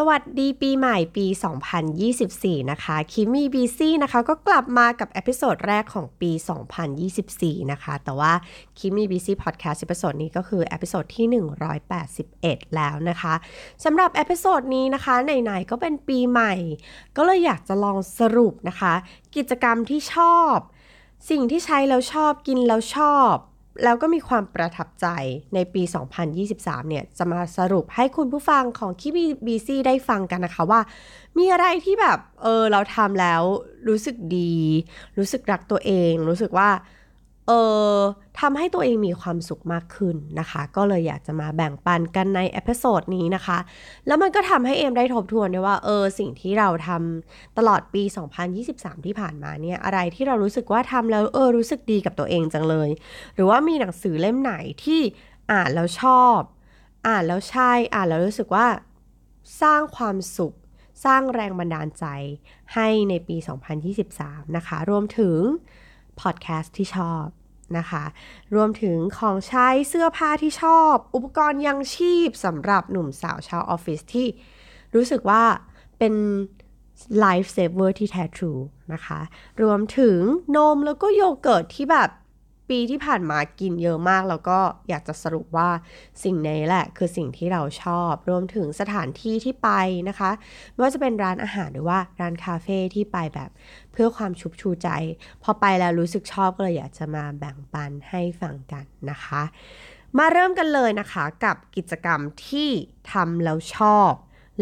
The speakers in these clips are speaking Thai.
สวัสดีปีใหม่ปี 2024 นะคะ Keep Me Busy นะคะก็กลับมากับ episode แรกของปี 2024 นะคะ แต่ว่า Keep Me Busy พอดแคสต์ episode นี้ก็คือ episode ที่ 181 แล้วนะคะสำหรับ episode นี้นะคะ ไหนๆ ก็เป็นปีใหม่ ก็เลยอยากจะลองสรุปนะคะ กิจกรรมที่ชอบ สิ่งที่ใช้แล้วชอบกินแล้วชอบ แล้วก็มีความประทับใจในปี 2023 เนี่ย จะมาสรุปให้คุณผู้ฟังของ Keep Me Busy ได้ฟังกันนะคะว่า มีอะไรที่แบบ เออ เราทำแล้วรู้สึกดี รู้สึกรักตัวเอง รู้สึกว่า เออทำให้ตัวเองมีความสุขมากขึ้นนะคะ ก็เลยอยากจะมาแบ่งปันกันใน episode นี้นะคะ แล้วมันก็ทำให้เอมได้ทบทวนด้วยว่าเออสิ่งที่เราทำตลอดปี 2023 ที่ผ่านมาเนี่ยอะไรที่เรารู้สึกว่าทำแล้วเออรู้สึกดีกับตัวเองจังเลย หรือว่ามีหนังสือเล่มไหนที่อ่านแล้วชอบ อ่านแล้วใช่อ่านแล้วรู้สึกว่าสร้างความสุข สร้างแรงบันดาลใจให้ในปี 2023 นะคะ รวมถึง พอดแคสต์ที่ชอบนะคะ รวมถึงของใช้เสื้อผ้าที่ชอบ อุปกรณ์ยังชีพสำหรับหนุ่มสาวชาวออฟฟิศที่รู้สึกว่าเป็น lifesaver ที่แท้ trueนะคะ รวมถึงนมแล้วก็โยเกิร์ตที่แบบ ปีที่ผ่านมากินเยอะมาก แล้วก็อยากจะสรุปว่าสิ่งนี้แหละ คือสิ่งที่เราชอบ รวมถึงสถานที่ที่ไปนะคะ ไม่ว่าจะเป็นร้านอาหารหรือว่าร้านคาเฟ่ที่ไปแบบเพื่อความชุบชูใจ พอไปแล้วรู้สึกชอบก็เลยอยากจะมาแบ่งปันให้ฟังกันนะคะ มาเริ่มกันเลยนะคะกับกิจกรรมที่ทำแล้วชอบ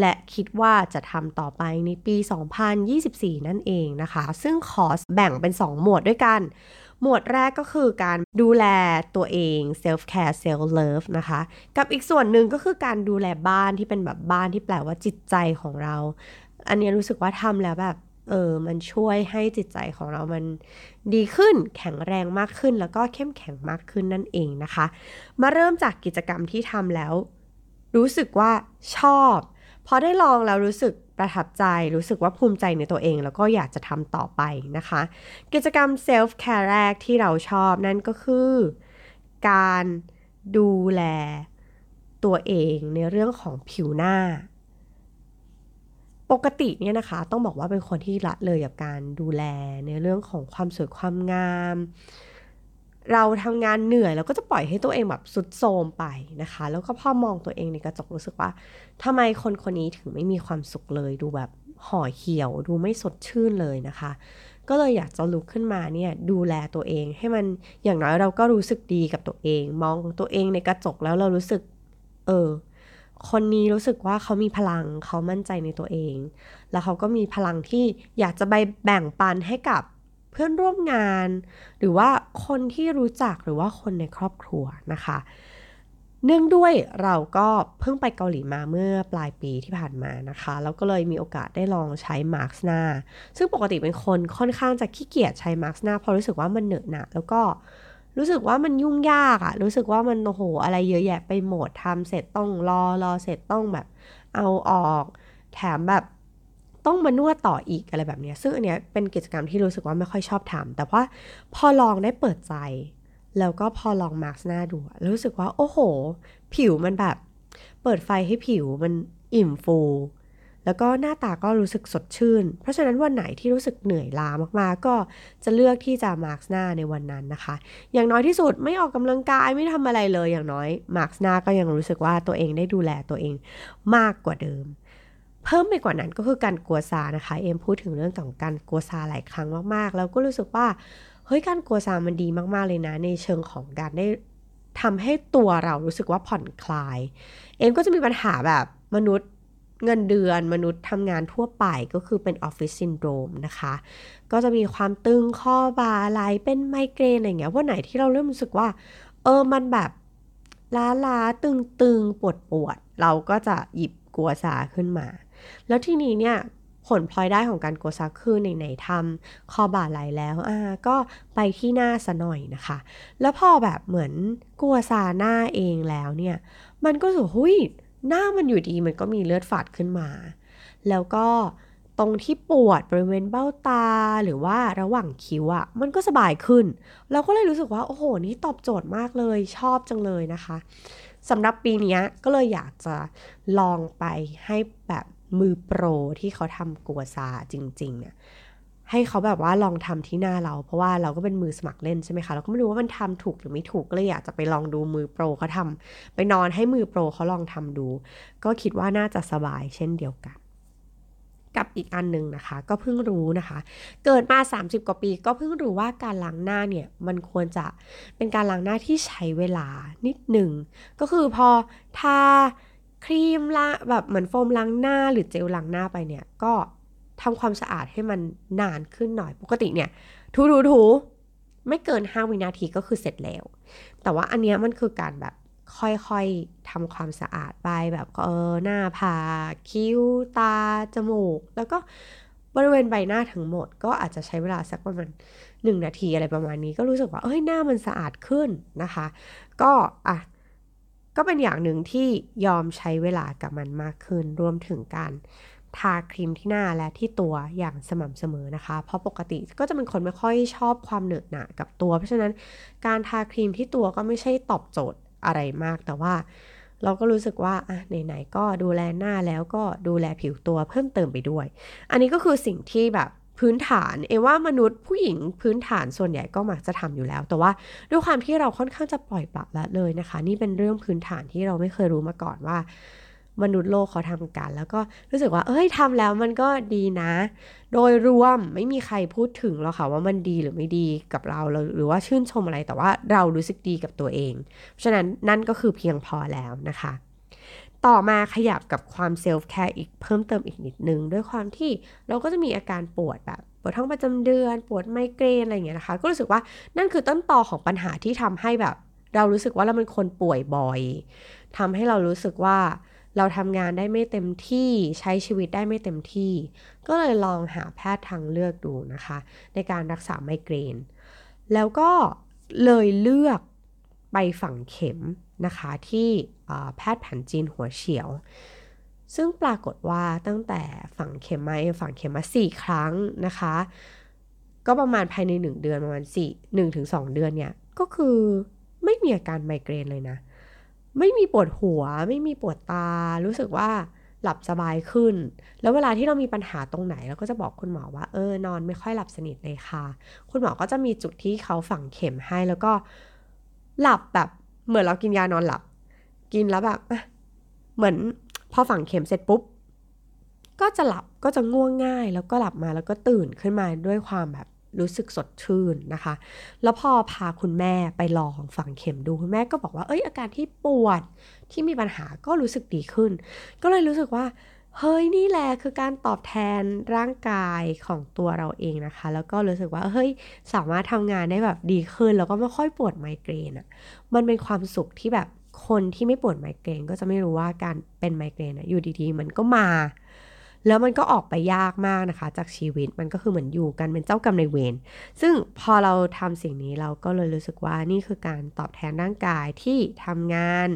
และคิดว่าจะทำต่อไปในปี 2024 นั่นเองนะคะ ซึ่งขอแบ่งเป็น 2 หมวดด้วยกัน หมวดแรกก็คือการดูแลตัวเอง self care self love นะคะ กับอีกส่วนหนึ่งก็คือการดูแลบ้านที่เป็นแบบบ้านที่แปลว่าจิตใจของเรา อันนี้รู้สึกว่าทำแล้วแบบเออ มันช่วยให้จิตใจของเรามันดีขึ้น แข็งแรงมากขึ้น แล้วก็เข้มแข็งมากขึ้นนั่นเองนะคะ มาเริ่มจากกิจกรรมที่ทำแล้ว รู้สึกว่าชอบ พอได้ลองแล้วรู้สึก ประทับใจรู้สึกว่าภูมิใจในตัวเอง แล้วก็อยากจะทำต่อไปนะคะ กิจกรรมเซลฟ์แคร์แรกที่เราชอบนั่นก็คือ การดูแลตัวเองในเรื่องของผิวหน้า ปกติเนี่ยนะคะ ต้องบอกว่าเป็นคนที่ละเลยกับการดูแลในเรื่องของความสวยความงาม เราทำงานเหนื่อยแล้วก็จะปล่อยให้ตัวเองแบบสุดโทมไปนะคะ แล้วก็พอมองตัวเองในกระจกรู้สึกว่าทำไมคนคนนี้ถึงไม่มีความสุขเลย ดูแบบห่อเหี่ยว ดูไม่สดชื่นเลยนะคะ ก็เลยอยากจะลุกขึ้นมาเนี่ยดูแลตัวเองให้มันอย่างน้อยเราก็รู้สึกดีกับตัวเอง มองตัวเองในกระจกแล้วเรารู้สึก เออคนนี้รู้สึกว่าเขามีพลังเขามั่นใจในตัวเอง แล้วเขาก็มีพลังที่อยากจะไปแบ่งปันให้กับเพื่อนร่วมงาน หรือว่า คนที่รู้จักหรือว่าคนในครอบครัวนะคะ เนื่องด้วยเราก็เพิ่งไปเกาหลีมาเมื่อปลายปีที่ผ่านมานะคะ แล้วก็เลยมีโอกาสได้ลองใช้มาร์กหน้า ซึ่งปกติเป็นคนค่อนข้างจะขี้เกียจใช้มาร์กหน้าเพราะรู้สึกว่ามันเหนอะหนะแล้วก็รู้สึกว่ามันยุ่งยากอะรู้สึกว่ามันโอ้โหอะไรเยอะแยะไปหมดทำเสร็จต้องรอรอเสร็จต้องแบบเอาออก แถมแบบ ต้องมานวดต่ออีกอะไรแบบนี้ซึ่งอันเนี้ยเป็นกิจกรรมที่รู้สึกว่าไม่ค่อยชอบทำแต่ว่าพอลองได้เปิดใจ แล้วก็พอลองมาร์กหน้าดูรู้สึกว่าโอ้โห ผิวมันแบบ เปิดไฟให้ผิวมันอิ่มฟู แล้วก็หน้าตาก็รู้สึกสดชื่น เพราะฉะนั้นวันไหนที่รู้สึกเหนื่อยล้ามากๆ ก็จะเลือกที่จะมาร์กหน้าในวันนั้นนะคะ อย่างน้อยที่สุดไม่ออกกำลังกายไม่ทำอะไรเลยอย่างน้อยมาสก์หน้าก็ยังรู้สึกว่าตัวเองได้ดูแลตัวเองมากกว่าเดิม เพิ่มไปกว่านั้นก็คือการกัวซานะคะ เอ็มพูดถึงเรื่องของการกัวซาหลายครั้งมากๆ แล้วก็รู้สึกว่าเฮ้ยการกัวซามันดีมากๆเลยนะ ในเชิงของการได้ทำให้ตัวเรารู้สึกว่าผ่อนคลาย เอ็มก็จะมีปัญหาแบบมนุษย์เงินเดือนมนุษย์ทำงานทั่วไปก็คือเป็นออฟฟิศซินโดรมนะคะ ก็จะมีความตึงคอบ่าไหล่เป็นไมเกรนอะไรเงี้ยวันไหนที่เราเริ่มรู้สึกว่า เออมันแบบล้าล้าตึงตึงปวดปวดเราก็จะหยิบกลัวซาขึ้นมา แล้วทีนี้เนี่ยผลพลอยได้ของการโกซักคือไหนทำคอบ่าไหลแล้วอ่าก็ไปที่หน้าซะหน่อยนะคะ แล้วพอแบบเหมือนกัวซาหน้าเองแล้วเนี่ย มันก็สุหุยหน้ามันอยู่ดีมันก็มีเลือดฝาดขึ้นมา แล้วก็ตรงที่ปวดบริเวณเบ้าตาหรือว่าระหว่างคิ้วอะ่ะมันก็สบายขึ้น เราก็เลยรู้สึกว่า โอ้โห นี่ตอบโจทย์มากเลยชอบจังเลยนะคะสำหรับปีนี้ก็เลยอยากจะลองไปให้แบบ มือโปรที่เขาทำกัวซาจริง ๆ เนี่ยให้เขาแบบว่าลองทำที่หน้าเรา เพราะว่าเราก็เป็นมือสมัครเล่นใช่ไหมคะเราก็ไม่รู้ว่ามันทำถูกหรือไม่ถูกก็เลยอยากจะไปลองดูมือโปรเขาทำไปนอนให้มือโปรเขาลองทำดู ก็คิดว่าน่าจะสบายเช่นเดียวกัน กับอีกอันหนึ่งนะคะ ก็เพิ่งรู้นะคะ เกิดมา 30 กว่าปี ก็เพิ่งรู้ว่าการล้างหน้าเนี่ยมันควรจะเป็นการล้างหน้าที่ใช้เวลานิดหนึ่งก็คือพอทา ครีมละแบบเหมือนโฟมล้างหน้าหรือเจลล้างหน้าไปเนี่ย ก็ทำความสะอาดให้มันนานขึ้นหน่อยปกติเนี่ยถูถูถูไม่เกิน 5 วินาทีก็คือเสร็จแล้ว แต่ว่าอันเนี้ยมันคือการแบบค่อยๆทำความสะอาดไปแบบเออหน้าผากคิ้วตา จมูก แล้วก็บริเวณใบหน้าทั้งหมด ก็อาจจะใช้เวลาสักประมาณหนึ่งนาทีอะไรประมาณนี้ ก็รู้สึกว่าเอ้ยหน้ามันสะอาดขึ้นนะคะ ก็อะ ก็เป็นอย่างหนึ่งที่ยอมใช้เวลากับมันมากขึ้น รวมถึงการทาครีมที่หน้าและที่ตัวอย่างสม่ำเสมอนะคะ เพราะปกติก็จะเป็นคนไม่ค่อยชอบความเหนอะหนะกับตัว เพราะฉะนั้นการทาครีมที่ตัวก็ไม่ใช่ตอบโจทย์อะไรมากแต่ว่าเราก็รู้สึกว่าอะไหนๆก็ดูแลหน้าแล้วก็ดูแลผิวตัวเพิ่มเติมไปด้วย อันนี้ก็คือสิ่งที่แบบ พื้นฐานเอว่ามนุษย์ผู้หญิงพื้นฐานส่วนใหญ่ก็มักจะทำอยู่แล้ว แต่ว่าด้วยความที่เราค่อนข้างจะปล่อยปละละเลยนะคะ นี่เป็นเรื่องพื้นฐานที่เราไม่เคยรู้มาก่อนว่า มนุษย์โลกเขาทำกัน แล้วก็รู้สึกว่า เอ้ยทำแล้วมันก็ดีนะ โดยรวมไม่มีใครพูดถึงหรอกค่ะว่ามันดีหรือไม่ดีกับเราหรือว่าชื่นชมอะไรแต่ว่าเรารู้สึกดีกับตัวเอง เพราะฉะนั้นนั่นก็คือเพียงพอแล้วนะคะ ต่อมาขยับกับความ self-care อีกเพิ่มเติมอีกนิดนึง ด้วยความที่เราก็จะมีอาการปวดแบบปวดท้องประจำเดือน ปวดไมเกรนอะไรอย่างเงี้ยนะคะ ก็รู้สึกว่านั่นคือต้นตอของปัญหาที่ทำให้แบบ เรารู้สึกว่าเราเป็นคนป่วยบ่อยทำให้เรารู้สึกว่าเราทำงานได้ไม่เต็มที่ใช้ชีวิตได้ไม่เต็มที่ ก็เลยลองหาแพทย์ทางเลือกดูนะคะ ในการรักษาไมเกรน แล้วก็เลยเลือกไปฝังเข็ม นะคะที่แพทย์แผนจีนหัวเฉียว ซึ่งปรากฏว่าตั้งแต่ฝังเข็มมาฝังเข็มมาสี่ครั้งนะคะ ก็ประมาณภายใน 1 เดือนประมาณ4 1ถึง2เดือนเนี่ย ก็คือไม่มีอาการไมเกรนเลยนะ ไม่มีปวดหัว ไม่มีปวดตา รู้สึกว่าหลับสบายขึ้น แล้วเวลาที่เรามีปัญหาตรงไหนเราก็จะบอกคุณหมอว่าเออนอนไม่ค่อยหลับสนิทเลยค่ะ คุณหมอก็จะมีจุดที่เขาฝังเข็มให้แล้วก็หลับแบบ เหมือนเรากินยานอนหลับ กินแล้วแบบเหมือนพอฝังเข็มเสร็จปุ๊บ ก็จะหลับก็จะง่วงง่าย แล้วก็หลับมาแล้วก็ตื่นขึ้นมาด้วยความแบบรู้สึกสดชื่นนะคะ แล้วพอพาคุณแม่ไปลองฝังเข็มดูคุณแม่ก็บอกว่า เอ้ยอาการที่ปวดที่มีปัญหาก็รู้สึกดีขึ้น ก็เลยรู้สึกว่า เฮ้ยนี่แหละคือการตอบแทนร่างกายของตัวเราเองนะคะ แล้วก็รู้สึกว่าเฮ้ยสามารถทำงานได้แบบดีขึ้น แล้วก็ไม่ค่อยปวดไมเกรนอะ่ะมันเป็นความสุขที่แบบคนที่ไม่ปวดไมเกรนก็จะไม่รู้ว่าการเป็นไมเกรนอะอยู่ดีๆ มันก็มา แล้วมันก็ออกไปยากมากนะคะ จากชีวิตมันก็คือเหมือนอยู่กันเป็นเจ้ากรรมในเวรซึ่งพอเราทำสิ่งนี้เราก็เลยรู้สึกว่านี่คือการตอบแทนร่างกายที่ทำงาน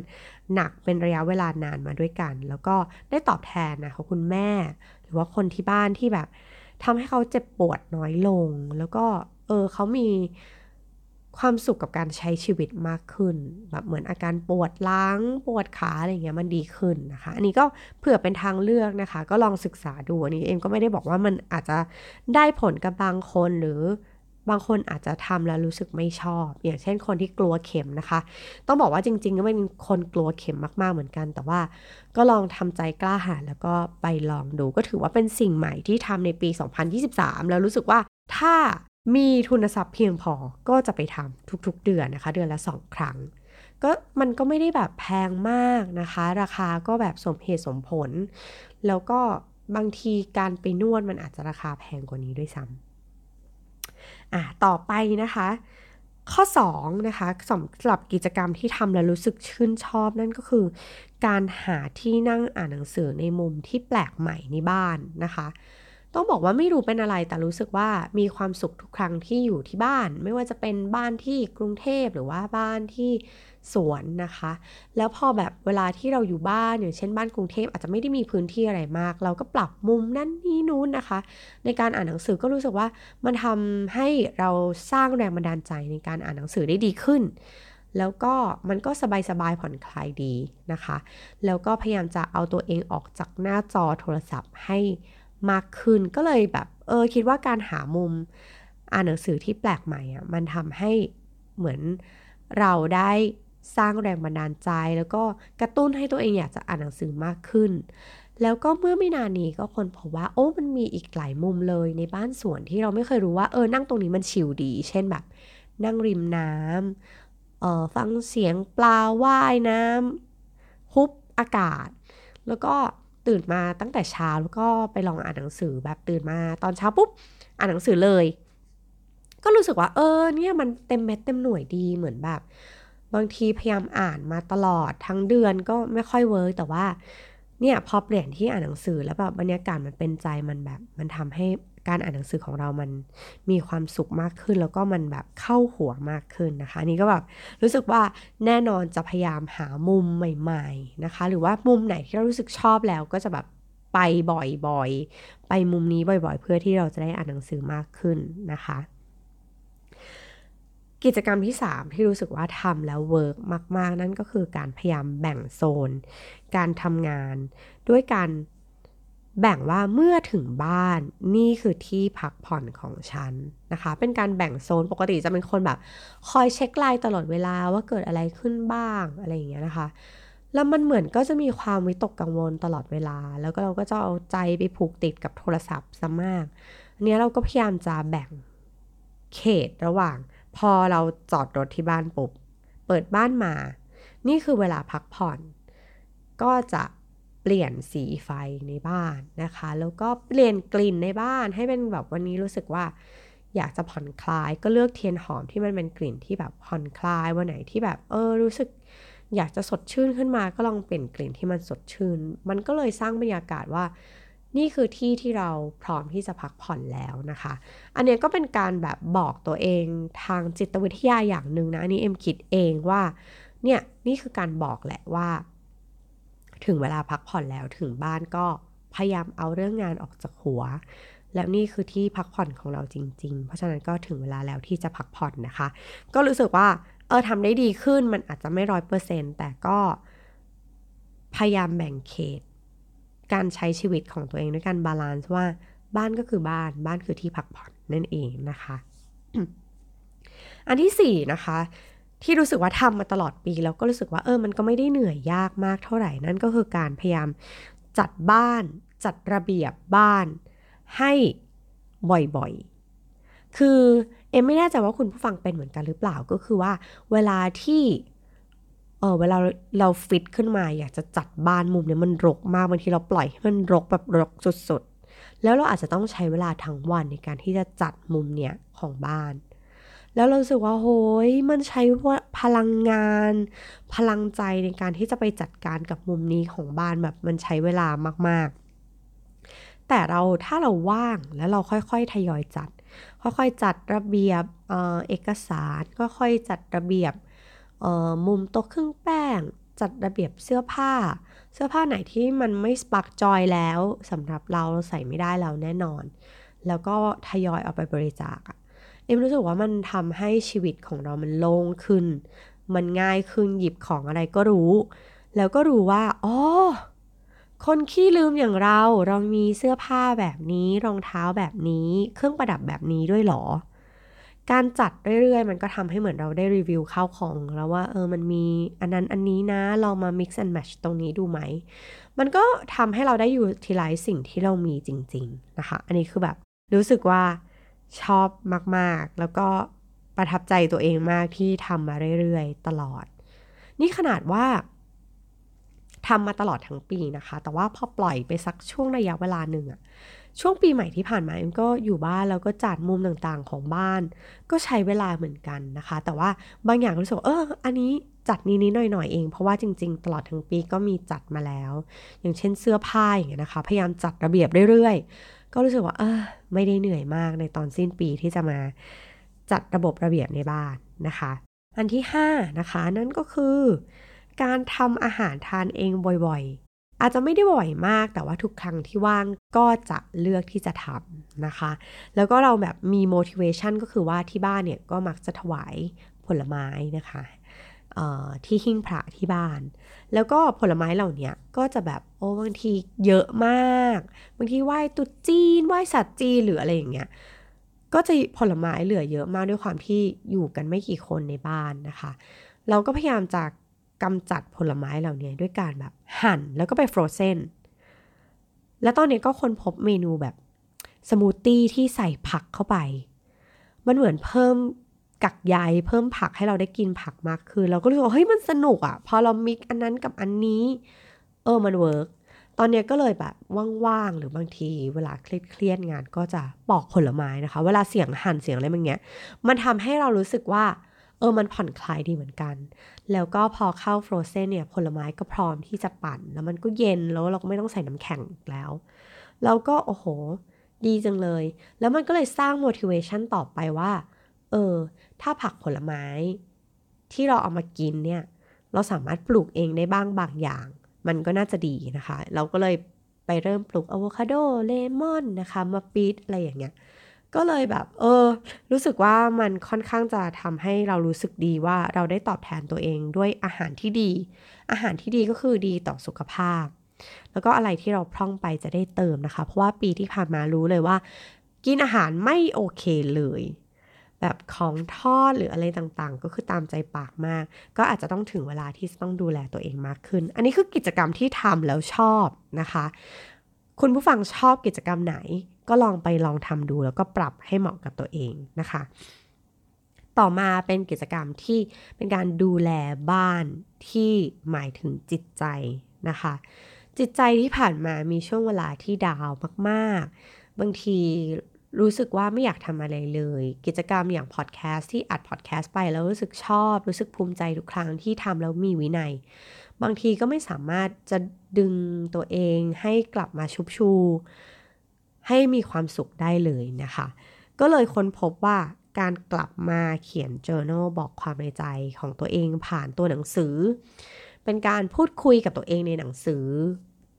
หนักเป็นระยะเวลานานมาด้วยกัน แล้วก็ได้ตอบแทนนะคะคุณแม่ หรือว่าคนที่บ้านที่แบบทำให้เขาเจ็บปวดน้อยลง แล้วก็เออเขามี ความสุขกับการใช้ชีวิตมากขึ้น แบบเหมือนอาการปวดล้างปวดขาอะไรเงี้ยมันดีขึ้นนะคะ อันนี้ก็เผื่อเป็นทางเลือกนะคะ ก็ลองศึกษาดูอันนี้เองก็ไม่ได้บอกว่ามันอาจจะได้ผลกับบางคนหรือบางคนอาจจะทำแล้วรู้สึกไม่ชอบ อย่างเช่นคนที่กลัวเข็มนะคะ ต้องบอกว่าจริงๆก็เป็นคนกลัวเข็มมากๆเหมือนกัน แต่ว่าก็ลองทำใจกล้าหาญแล้วก็ไปลองดู ก็ถือว่าเป็นสิ่งใหม่ที่ทำในปี 2023 แล้วรู้สึกว่าถ้า มีทุนทรัพย์เพียงพอก็จะไปทำทุกๆเดือนนะคะ เดือนละสองครั้ง ก็มันก็ไม่ได้แบบแพงมากนะคะ ราคาก็แบบสมเหตุสมผล แล้วก็บางทีการไปนวดมันอาจจะราคาแพงกว่านี้ด้วยซ้ำอะต่อไปนะคะ ข้อ2นะคะสำหรับกิจกรรมที่ทำแล้วรู้สึกชื่นชอบนั่นก็คือ การหาที่นั่งอ่านหนังสือในมุมที่แปลกใหม่ในบ้านนะคะ ต้องบอกว่าไม่รู้เป็นอะไรแต่รู้สึกว่ามีความสุขทุกครั้งที่อยู่ที่บ้าน ไม่ว่าจะเป็นบ้านที่กรุงเทพหรือว่าบ้านที่สวนนะคะ แล้วพอแบบเวลาที่เราอยู่บ้านอย่างเช่นบ้านกรุงเทพอาจจะไม่ได้มีพื้นที่อะไรมาก เราก็ปรับมุมนั่นนี่นู้นนะคะ ในการอ่านหนังสือก็รู้สึกว่ามันทำให้เราสร้างแรงบันดาลใจในการอ่านหนังสือได้ดีขึ้น แล้วก็มันก็สบายๆผ่อนคลายดีนะคะ แล้วก็พยายามจะเอาตัวเองออกจากหน้าจอโทรศัพท์ให้ มากขึ้นก็เลยแบบเออคิดว่าการหามุมอ่านหนังสือที่แปลกใหม่อะมันทำให้เหมือนเราได้สร้างแรงบันดาลใจ แล้วก็กระตุ้นให้ตัวเองอยากจะอ่านหนังสือมากขึ้น แล้วก็เมื่อไม่นานนี้ก็คนพบว่า โอ้มันมีอีกหลายมุมเลยในบ้านสวนที่เราไม่เคยรู้ว่าเออนั่งตรงนี้มันชิลดี เช่นแบบ นั่งริมน้ำเอ่อฟังเสียงปลาว่ายน้ำฮุบอากาศ แล้วก็ ตื่นมาตั้งแต่เช้าแล้วก็ไปลองอ่านหนังสือแบบตื่นมาตอนเช้าปุ๊บอ่านหนังสือเลย ก็รู้สึกว่าเออเนี่ยมันเต็มเม็ดเต็มหน่วยดีเหมือนแบบ บางทีพยายามอ่านมาตลอดทั้งเดือนก็ไม่ค่อยเวิร์กแต่ว่าเนี่ยพอเปลี่ยนที่อ่านหนังสือแล้วแบบบรรยากาศมันเป็นใจมันแบบ มันทำให้ การอ่านหนังสือของเรามันมีความสุขมากขึ้น แล้วก็มันแบบเข้าหัวมากขึ้นนะคะนี่ก็แบบรู้สึกว่าแน่นอนจะพยายามหามุมใหม่ๆนะคะ หรือว่ามุมไหนที่เรารู้สึกชอบแล้วก็จะแบบไปบ่อยๆ ไปมุมนี้บ่อยๆ เพื่อที่เราจะได้อ่านหนังสือมากขึ้นนะคะ กิจกรรมที่ 3 ที่รู้สึกว่าทำแล้ว work มาก ๆ นั่นก็คือการพยายามแบ่งโซน การทำงานด้วยการ แบ่งว่าเมื่อถึงบ้านนี่คือที่พักผ่อนของฉันนะคะ เป็นการแบ่งโซนปกติจะเป็นคนแบบ คอยเช็คไลน์ตลอดเวลาว่าเกิดอะไรขึ้นบ้างอะไรอย่างเงี้ยนะคะ แล้วมันเหมือนก็จะมีความวิตกกังวลตลอดเวลา แล้วก็เราก็จะเอาใจไปผูกติดกับโทรศัพท์ซะมากอันนี้เราก็พยายามจะแบ่งเขตระหว่าง พอเราจอดรถที่บ้านปุ๊บเปิดบ้านมา นี่คือเวลาพักผ่อน ก็จะ เปลี่ยนสีไฟในบ้านนะคะ แล้วก็เปลี่ยนกลิ่นในบ้านให้เป็นแบบวันนี้รู้สึกว่า อยากจะผ่อนคลายก็เลือกเทียนหอมที่มันเป็นกลิ่นที่แบบผ่อนคลายวันไหนที่แบบเออรู้สึกอยากจะสดชื่นขึ้นมาก็ลองเปลี่ยนกลิ่นที่มันสดชื่น มันก็เลยสร้างบรรยากาศว่า นี่คือที่ที่เราพร้อมที่จะพักผ่อนแล้วนะคะ อันนี้ก็เป็นการแบบบอกตัวเองทางจิตวิทยาอย่างหนึ่งนะอันนี้เอ็มคิดเองว่าเนี่ยนี่คือการบอกแหละว่า ถึงเวลาพักผ่อนแล้วถึงบ้านก็พยายามเอาเรื่องงานออกจากหัว แล้วนี่คือที่พักผ่อนของเราจริง ๆ เพราะฉะนั้นก็ถึงเวลาแล้วที่จะพักผ่อนนะคะ ก็รู้สึกว่าเออทำได้ดีขึ้นมันอาจจะไม่ร้อยเปอร์เซ็นต์แต่ก็พยายามแบ่งเขต การใช้ชีวิตของตัวเองด้วยการบาลานซ์ว่าบ้านก็คือบ้านบ้านคือที่พักผ่อนนั่นเองนะคะ อันที่สี่นะคะ ที่รู้สึกว่าทำมาตลอดปี แล้วก็รู้สึกว่าเออมันก็ไม่ได้เหนื่อยยากมากเท่าไหร่นั่นก็คือการพยายามจัดบ้าน จัดระเบียบบ้านให้บ่อยๆ คือเอ็มไม่แน่ใจว่าคุณผู้ฟังเป็นเหมือนกันหรือเปล่าก็คือว่า เวลาที่เออเวลาเราฟิตขึ้นมา อยากจะจัดบ้านมุมเนี้ยมันรกมากบางทีเราปล่อยให้มันรกแบบรกสุดๆ แล้วเราอาจจะต้องใช้เวลาทั้งวันในการที่จะจัดมุมเนี้ยของบ้าน แล้วเราสึกว่าโหยมันใช้พลังงาน พลังใจในการที่จะไปจัดการกับมุมนี้ของบ้านแบบมันใช้เวลามากๆ แต่เราถ้าเราว่างแล้วเราค่อยๆทยอยจัด ค่อยๆจัดระเบียบเออเอกสารก็ค่อยจัดระเบียบมุมโต๊ะเครื่องแป้ง จัดระเบียบเสื้อผ้า เสื้อผ้าไหนที่มันไม่สปักจอยแล้วสำหรับเราเราใส่ไม่ได้แล้วแน่นอน แล้วก็ทยอยเอาไปบริจาคอะ เอ็มรู้สึกว่ามันทำให้ชีวิตของเรามันโล่งขึ้น มันง่ายขึ้นหยิบของอะไรก็รู้ แล้วก็รู้ว่าอ๋อคนขี้ลืมอย่างเราเรามีเสื้อผ้าแบบนี้ รองเท้าแบบนี้ เครื่องประดับแบบนี้ด้วยหรอ การจัดเรื่อยๆ มันก็ทำให้เหมือนเราได้รีวิวข้าวของ แล้วว่าเออมันมีอันนั้นอันนี้นะ ลองมา mix and match ตรงนี้ดูไหม มันก็ทำให้เราได้อยู่ทีไลสิ่งที่เรามีจริง ๆ นะคะ อันนี้คือแบบรู้สึกว่า ชอบมากๆ แล้วก็ประทับใจตัวเองมากที่ทำมาเรื่อยๆ ตลอด นี่ขนาดว่าทำมาตลอดทั้งปีนะคะ แต่ว่าพอปล่อยไปสักช่วงระยะเวลาหนึ่งอะช่วงปีใหม่ที่ผ่านมาเอ็มก็อยู่บ้านแล้วก็จัดมุมต่างๆของบ้าน ก็ใช้เวลาเหมือนกันนะคะ แต่ว่าบางอย่างรู้สึกเอออันนี้จัดนี้นิดหน่อยๆเองเพราะว่าจริง ๆ ตลอดทั้งปีก็มีจัดมาแล้ว อย่างเช่นเสื้อผ้าอย่างเงี้ยนะคะ พยายามจัดระเบียบเรื่อยๆ ก็รู้สึกว่าเออไม่ได้เหนื่อยมากในตอนสิ้นปีที่จะมาจัดระบบระเบียบในบ้านนะคะ อันที่ 5 นะคะ นั่นก็คือ การทำอาหารทานเองบ่อยๆ อาจจะไม่ได้บ่อยมากแต่ว่าทุกครั้งที่ว่างก็จะเลือกที่จะทำนะคะ แล้วก็เราแบบมี motivation ก็คือว่าที่บ้านเนี่ยก็มักจะถวายผลไม้นะคะ ที่หิ้งพระที่บ้าน แล้วก็ผลไม้เหล่านี้ก็จะแบบโอ้บางทีเยอะมาก บางทีไหว้ตุ๊จีนไหว้สัตว์จีนหรืออะไรอย่างเงี้ยก็จะผลไม้เหลือเยอะมากด้วยความที่อยู่กันไม่กี่คนในบ้านนะคะ เราก็พยายามจะกำจัดผลไม้เหล่านี้ด้วยการแบบหั่นแล้วก็ไป frozen แล้วตอนนี้ก็ค้นพบเมนูแบบสมูทตี้ที่ใส่ผักเข้าไป มันเหมือนเพิ่ม กากใยเพิ่มผักให้เราได้กินผักมากขึ้นเราก็รู้สึกว่าเฮ้ยมันสนุกอะ่ะ พอเรา mix อันนั้นกับอันนี้ เออมัน work ตอนนี้ก็เลยแบบว่างๆหรือบางทีเวลาเครียดงานก็จะปอกผลไม้นะคะ เวลาเสียงหั่นเสียงอะไรแบบเงี้ยมันทำให้เรารู้สึกว่า เออมันผ่อนคลายดีเหมือนกัน แล้วก็พอเข้าฟรอเซนเนี่ยผลไม้ก็พร้อมที่จะปั่น แล้วมันก็เย็นแล้วเราก็ไม่ต้องใส่น้ำแข็งอีกแล้วแล้วก็โอ้โห ดีจังเลย แล้วมันก็เลยสร้าง motivation ต่อไปว่า เออ ถ้าผักผลไม้ ที่เราเอามากินเนี่ย เราสามารถปลูกเองได้บ้างบางอย่าง มันก็น่าจะดีนะคะ เราก็เลยไปเริ่มปลูกอะโวคาโด เลมอนนะคะมาปีดอะไรอย่างเงี้ย ก็เลยแบบ เออ รู้สึกว่ามันค่อนข้างจะทำให้เรารู้สึกดีว่าเราได้ตอบแทนตัวเองด้วยอาหารที่ดี อาหารที่ดีก็คือดีต่อสุขภาพ แล้วก็อะไรที่เราพร่องไปจะได้เติมนะคะ เพราะว่าปีที่ผ่านมารู้เลยว่า กินอาหารไม่โอเคเลย แบบของทอดหรืออะไรต่างๆ ก็คือตามใจปากมาก ก็อาจจะต้องถึงเวลาที่ต้องดูแลตัวเองมากขึ้น อันนี้คือกิจกรรมที่ทำแล้วชอบนะคะ คุณผู้ฟังชอบกิจกรรมไหน ก็ลองไปลองทำดูแล้วก็ปรับให้เหมาะกับตัวเองนะคะ ต่อมาเป็นกิจกรรมที่เป็นการดูแลบ้านที่หมายถึงจิตใจนะคะ จิตใจที่ผ่านมามีช่วงเวลาที่ดาวมาก ๆ บางที รู้สึกว่าไม่อยากทำอะไรเลย กิจกรรมอย่างพอดแคสต์ที่อัดพอดแคสต์ไปแล้วรู้สึกชอบ รู้สึกภูมิใจทุกครั้งที่ทำแล้วมีวินัย บางทีก็ไม่สามารถจะดึงตัวเองให้กลับมาชุบชู ให้มีความสุขได้เลยนะคะ ก็เลยค้นพบว่าการกลับมาเขียน journal บอกความในใจของตัวเองผ่านตัวหนังสือ เป็นการพูดคุยกับตัวเองในหนังสือ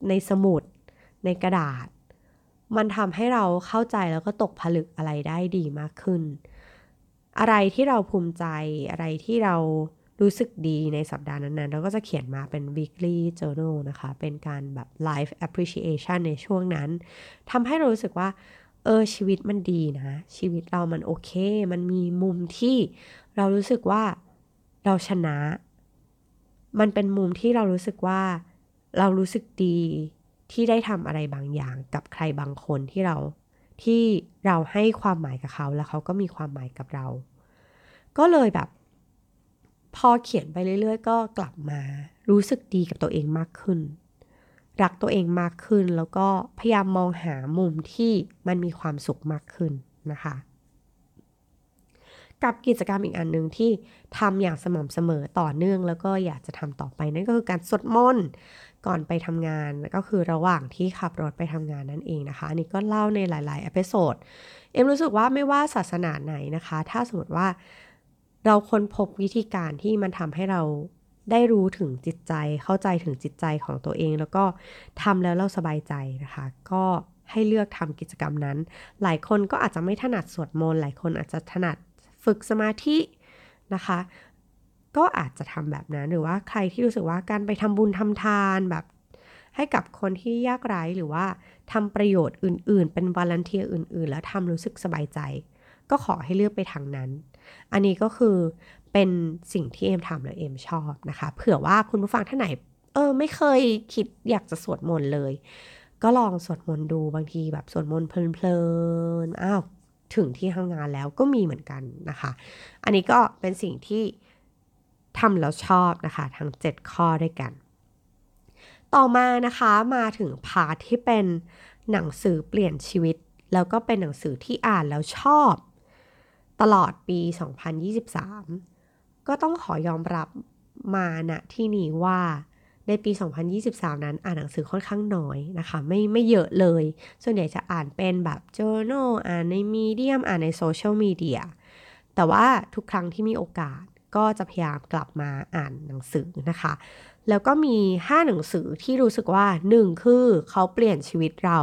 ในสมุด ในกระดาษ มันทำให้เราเข้าใจแล้วก็ตกผลึกอะไรได้ดีมากขึ้น อะไรที่เราภูมิใจอะไรที่เรารู้สึกดีในสัปดาห์นั้นๆ เราก็จะเขียนมาเป็น weekly journal นะคะ เป็นการแบบ life appreciation ในช่วงนั้นทำให้เรารู้สึกว่า เออ ชีวิตมันดีนะ ชีวิตเรามันโอเค มันมีมุมที่เรารู้สึกว่าเราชนะ มันเป็นมุมที่เรารู้สึกว่าเรารู้สึกดี ที่ได้ทำอะไรบางอย่างกับใครบางคนที่เราที่เราให้ความหมายกับเขาแล้วเขาก็มีความหมายกับเรา ก็เลยแบบ พอเขียนไปเรื่อย ๆ ก็กลับมารู้สึกดีกับตัวเองมากขึ้น รักตัวเองมากขึ้นแล้วก็พยายามมองหามุมที่มันมีความสุขมากขึ้นนะคะ กับกิจกรรมอีกอันหนึ่งที่ทำอย่างสม่ำเสมอต่อเนื่องแล้วก็อยากจะทำต่อไปนั่นก็คือการสวดมนต์ ก่อนไปทำงานก็คือระหว่างที่ขับรถไปทำงานนั่นเองนะคะอันนี้ก็เล่าในหลายๆ episodeเอ็มรู้สึกว่าไม่ว่าศาสนาไหนนะคะ ถ้าสมมติว่าเราค้นพบวิธีการที่มันทำให้เราได้รู้ถึงจิตใจเข้าใจถึงจิตใจของตัวเอง แล้วก็ทำแล้วเราสบายใจนะคะ ก็ให้เลือกทำกิจกรรมนั้น หลายคนก็อาจจะไม่ถนัดสวดมนต์หลายคนอาจจะถนัดฝึกสมาธินะคะ ก็อาจจะทำแบบนั้นหรือว่าใครที่รู้สึกว่าการไปทำบุญทำทานแบบ ให้กับคนที่ยากไร้หรือว่าทำประโยชน์อื่น ๆ เป็น volunteer อื่น ๆ แล้วทำรู้สึกสบายใจ ก็ขอให้เลือกไปทางนั้น อันนี้ก็คือเป็นสิ่งที่เอมทำแล้วเอมชอบนะคะ เผื่อว่าคุณผู้ฟังท่านไหน เออ ไม่เคยคิดอยากจะสวดมนต์เลย ก็ลองสวดมนต์ดูบางทีแบบสวดมนต์เพลินๆอ้าวถึงที่ทำงานแล้วก็มีเหมือนกันนะคะ อันนี้ก็เป็นสิ่งที่ ทำแล้วชอบนะคะทั้ง 7 ข้อด้วยกัน ต่อมานะคะมาถึงพาทที่เป็นหนังสือเปลี่ยนชีวิต แล้วก็เป็นหนังสือที่อ่านแล้วชอบ ตลอดปี 2023 ก็ต้องขอยอมรับมาณนะที่นี้ว่าในปี 2023 นั้นอ่านหนังสือค่อนข้างน้อยนะคะ ไม่ไม่เยอะเลย ส่วนใหญ่จะอ่านเป็นแบบ journal อ่านในมีเดียม อ่านในโซเชียลมีเดีย แต่ว่าทุกครั้งที่มีโอกาส ก็จะพยายามกลับมาอ่านหนังสือนะคะ แล้วก็มี 5 หนังสือที่รู้สึกว่า 1 คือเขาเปลี่ยนชีวิตเรา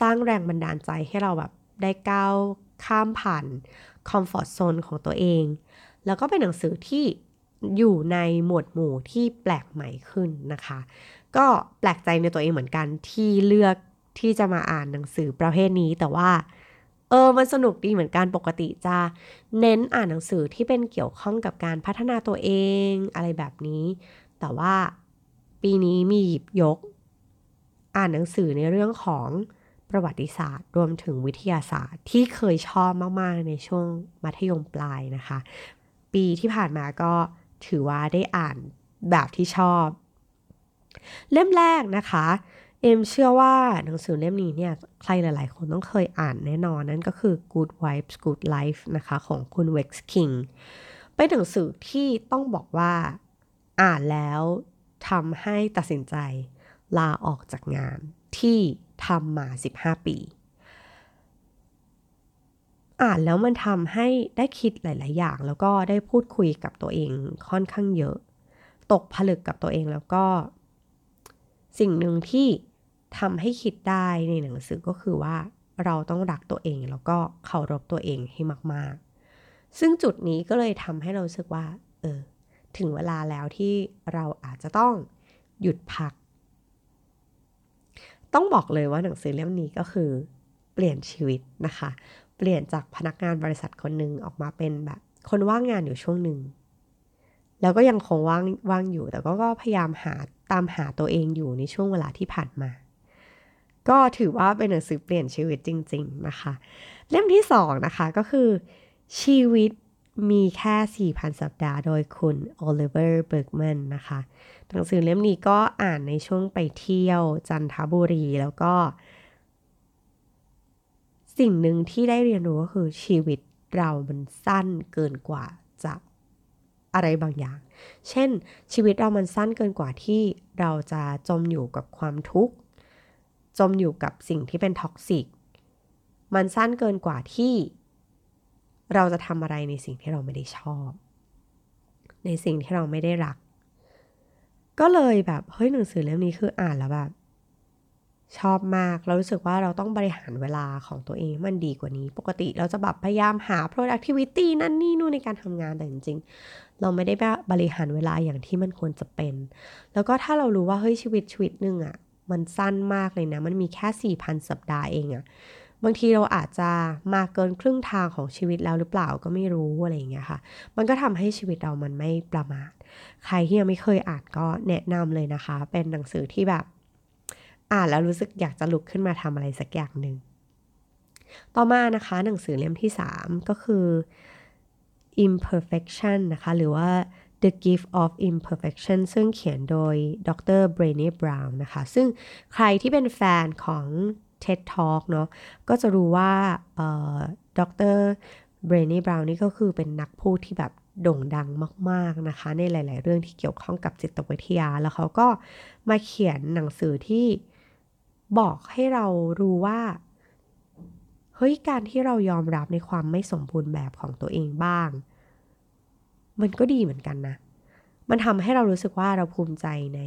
สร้างแรงบันดาลใจให้เราแบบได้ก้าวข้ามผ่านคอมฟอร์ทโซนของตัวเอง แล้วก็เป็นหนังสือที่อยู่ในหมวดหมู่ที่แปลกใหม่ขึ้นนะคะ ก็แปลกใจในตัวเองเหมือนกันที่เลือกที่จะมาอ่านหนังสือประเภทนี้แต่ว่า เออ มันสนุกดีเหมือนกันปกติจะเน้นอ่านหนังสือที่เป็นเกี่ยวข้องกับการพัฒนาตัวเองอะไรแบบนี้ แต่ว่าปีนี้มีหยิบยก อ่านหนังสือในเรื่องของประวัติศาสตร์ รวมถึงวิทยาศาสตร์ที่เคยชอบมาก ๆ ในช่วงมัธยมปลายนะคะ ปีที่ผ่านมาก็ถือว่าได้อ่านแบบที่ชอบ เล่มแรกนะคะ เอ็มเชื่อว่าหนังสือเล่มนี้เนี่ยใครหลาย ๆ คนต้องเคยอ่านแน่นอนนั่นก็คือ Good Vibes Good Life นะคะของคุณ Wex King เป็นหนังสือที่ต้องบอกว่าอ่านแล้วทำให้ตัดสินใจลาออกจากงานที่ทำมา 15 ปี อ่านแล้วมันทำให้ได้คิดหลาย ๆ อย่าง แล้วก็ได้พูดคุยกับตัวเองค่อนข้างเยอะ ตกผลึกกับตัวเองแล้วก็ สิ่งหนึ่งที่ ทำให้คิดได้ในหนังสือก็คือว่าเราต้องรักตัวเองแล้วก็เคารพตัวเองให้มาก ๆ ซึ่งจุดนี้ก็เลยทำให้เราสึกว่า เออ ถึงเวลาแล้วที่เราอาจจะต้องหยุดพัก ต้องบอกเลยว่าหนังสือเล่มนี้ก็คือเปลี่ยนชีวิตนะคะ เปลี่ยนจากพนักงานบริษัทคนหนึ่งออกมาเป็นแบบ คนว่างงานอยู่ช่วงหนึ่ง แล้วก็ยังคงว่างว่างอยู่ แต่ก็ก็พยายามหาตามหาตัวเองอยู่ในช่วงเวลาที่ผ่านมา ก็ถือว่าเป็นหนังสือเปลี่ยนชีวิตจริง ๆ นะคะ เล่มที่สองนะคะก็คือ ชีวิตมีแค่ 4,000 สัปดาห์โดยคุณโอลิเวอร์เบิร์กแมนนะคะ หนังสือเล่มนี้ก็อ่านในช่วงไปเที่ยวจันทบุรีแล้วก็ สิ่งหนึ่งที่ได้เรียนรู้ก็คือชีวิตเรามันสั้นเกินกว่าจะอะไรบางอย่าง เช่น ชีวิตเรามันสั้นเกินกว่าที่เราจะจมอยู่กับความทุกข์ จมอยู่กับสิ่งที่เป็นท็อกซิก มันสั้นเกินกว่าที่ เราจะทำอะไรในสิ่งที่เราไม่ได้ชอบ ในสิ่งที่เราไม่ได้รัก ก็เลยแบบเฮ้ยหนังสือเล่มนี้คืออ่านแล้วแบบชอบมาก เรารู้สึกว่าเราต้องบริหารเวลาของตัวเองมันดีกว่านี้ ปกติเราจะแบบพยายามหา productivity นั่นนี่นู่นในการทำงานแต่จริงๆ เราไม่ได้บริหารเวลาอย่างที่มันควรจะเป็น แล้วก็ถ้าเรารู้ว่าเฮ้ยชีวิตชีวิตหนึ่งอะ่ะ มันสั้นมากเลยนะ มันมีแค่ 4,000 สัปดาห์เองอะบางทีเราอาจจะมาเกินครึ่งทางของชีวิตแล้วหรือเปล่าก็ไม่รู้อะไรอย่างเงี้ยค่ะ มันก็ทำให้ชีวิตเรามันไม่ประมาท ใครที่ยังไม่เคยอ่านก็แนะนำเลยนะคะ เป็นหนังสือที่แบบ อ่านแล้วรู้สึกอยากจะลุกขึ้นมาทำอะไรสักอย่างหนึ่ง ต่อมานะคะหนังสือเล่มที่ 3 ก็คือ imperfection นะคะ หรือว่า The Gift of Imperfection ซึ่งเขียนโดยดร b r e n e Brown นะคะ ซึ่งใครที่เป็นแฟนของ TED Talk เนาะก็จะรู้ว่าดรเบรนี่บราวน์นี่ก็คือเป็นนักพูดที่แบบโด่งดังมาก ๆ นะคะ ในหลาย ๆ เรื่องที่เกี่ยวข้องกับจิตวิทยา แล้วเขาก็มาเขียนหนังสือที่บอกให้เรารู้ว่าเฮ้ยการที่เรายอมรับในความไม่สมบูรณ์แบบของตัวเองบ้าง มันก็ดีเหมือนกันนะ มันทำให้เรารู้สึกว่าเราภูมิใจใน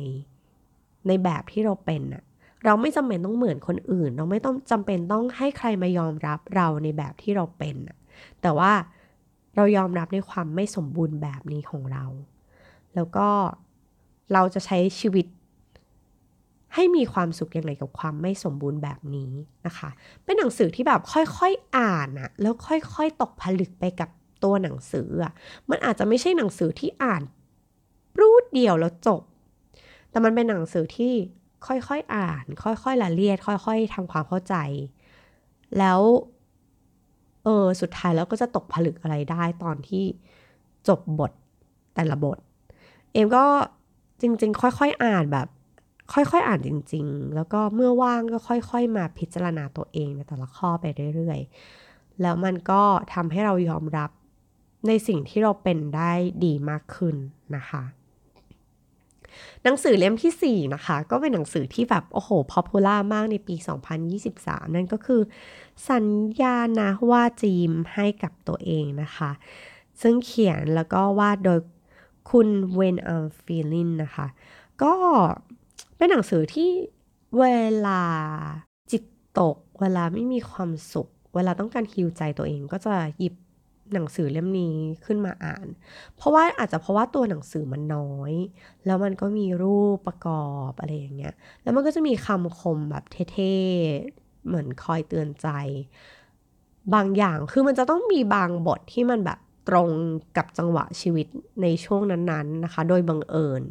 ในแบบที่เราเป็นอะเราไม่จำเป็นต้องเหมือนคนอื่น เราไม่ต้องจำเป็นต้องให้ใครมายอมรับเราในแบบที่เราเป็นแต่ว่าเรายอมรับในความไม่สมบูรณ์แบบนี้ของเรา แล้วก็เราจะใช้ชีวิตให้มีความสุขยังไงกับความไม่สมบูรณ์แบบนี้นะคะ เป็นหนังสือที่แบบค่อยๆอ่านอะแล้วค่อยๆตกผลึกไปกับ ตัวหนังสืออะมันอาจจะไม่ใช่หนังสือที่อ่านรูดเดียวแล้วจบ แต่มันเป็นหนังสือที่ค่อยๆอ่าน ค่อยๆละเลียด ค่อยๆทำความเข้าใจ แล้วเออสุดท้ายแล้วก็จะตกผลึกอะไรได้ตอนที่จบบทแต่ละบท เอมก็จริง ๆ ค่อยๆอ่านแบบ ค่อยๆอ่านจริง ๆ แล้วก็เมื่อว่างก็ค่อยๆ มาพิจารณาตัวเองในแต่ละข้อไปเรื่อยๆ แล้วมันก็ทำให้เรายอมรับ ในสิ่งที่เราเป็นได้ดีมากขึ้นนะคะหนังสือเล่มที่ 4 นะคะ ก็เป็นหนังสือที่แบบ โอ้โหพอพูล่ามากในปี 2023 นั่นก็คือ สัญญานะว่าจีมให้กับตัวเองนะคะ ซึ่งเขียนแล้วก็วาดโดยคุณ When I'm Feeling นะคะ ก็เป็นหนังสือที่เวลาจิตตก เวลาไม่มีความสุข เวลาต้องการฮิวใจตัวเองก็จะหยิบ หนังสือเล่มนี้ขึ้นมาอ่าน เพราะว่าอาจจะเพราะว่าตัวหนังสือมันน้อย แล้วมันก็มีรูปประกอบอะไรอย่างเงี้ย แล้วมันก็จะมีคำคมแบบเท่ๆ เหมือนคอยเตือนใจ บางอย่างคือมันจะต้องมีบางบทที่มันแบบตรงกับจังหวะชีวิตในช่วงนั้นๆนะคะ โดยบังเอิญ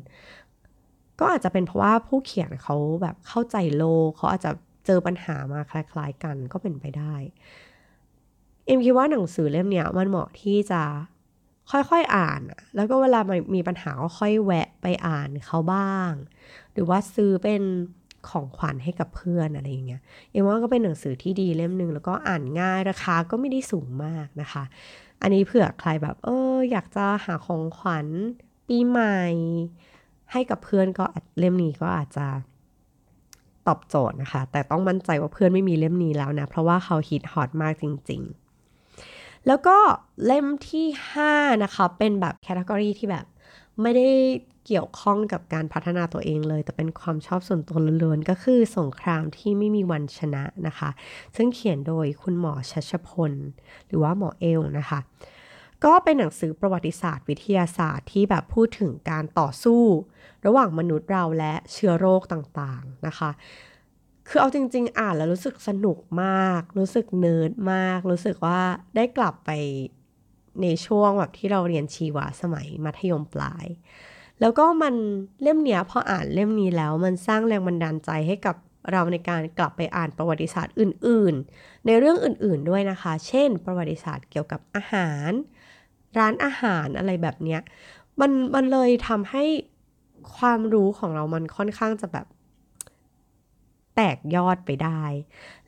ก็อาจจะเป็นเพราะว่าผู้เขียนเขาแบบเข้าใจโลกเขาอาจจะเจอปัญหามาคล้าย ๆ กันก็เป็นไปได้ เอ็มคิดว่าหนังสือเล่มเนี้ยมันเหมาะที่จะค่อยๆอ่าน แล้วก็เวลามันมีปัญหาก็ค่อยแวะไปอ่านเขาบ้าง หรือว่าซื้อเป็นของขวัญให้กับเพื่อนอะไรอย่างเงี้ย เอ็มว่าก็เป็นหนังสือที่ดีเล่มหนึ่งแล้วก็อ่านง่ายราคาก็ไม่ได้สูงมากนะคะ อันนี้เผื่อใครแบบเอออยากจะหาของขวัญปีใหม่ ให้กับเพื่อนก็เล่มนี้ก็อาจจะตอบโจทย์นะคะ แต่ต้องมั่นใจว่าเพื่อนไม่มีเล่มนี้แล้วนะ เพราะว่าเขาฮิตฮอตมากจริง ๆ แล้วก็เล่มที่ 5 นะคะ เป็นแบบแคตตากรีที่แบบไม่ได้เกี่ยวข้องกับการพัฒนาตัวเองเลย แต่เป็นความชอบส่วนตัวล้วนๆ ก็คือสงครามที่ไม่มีวันชนะนะคะ ซึ่งเขียนโดยคุณหมอชัชพล หรือว่าหมอเอ้วนะคะ ก็เป็นหนังสือประวัติศาสตร์ วิทยาศาสตร์ที่แบบพูดถึงการต่อสู้ ระหว่างมนุษย์เราและเชื้อโรคต่างๆนะคะ คือเอาจริง ๆ อ่านแล้วรู้สึกสนุกมาก รู้สึกเนิร์ดมาก รู้สึกว่าได้กลับไปในช่วงแบบที่เราเรียนชีวะสมัยมัธยมปลาย แล้วก็มันเล่มเนี้ยพออ่านเล่มนี้แล้วมันสร้างแรงบันดาลใจให้กับเราในการกลับไปอ่านประวัติศาสตร์อื่น ๆ ในเรื่องอื่น ๆ ด้วยนะคะ เช่น ประวัติศาสตร์เกี่ยวกับอาหาร ร้านอาหารอะไรแบบเนี้ย มันมันเลยทำให้ความรู้ของเรามันค่อนข้างจะแบบ แตกยอดไปได้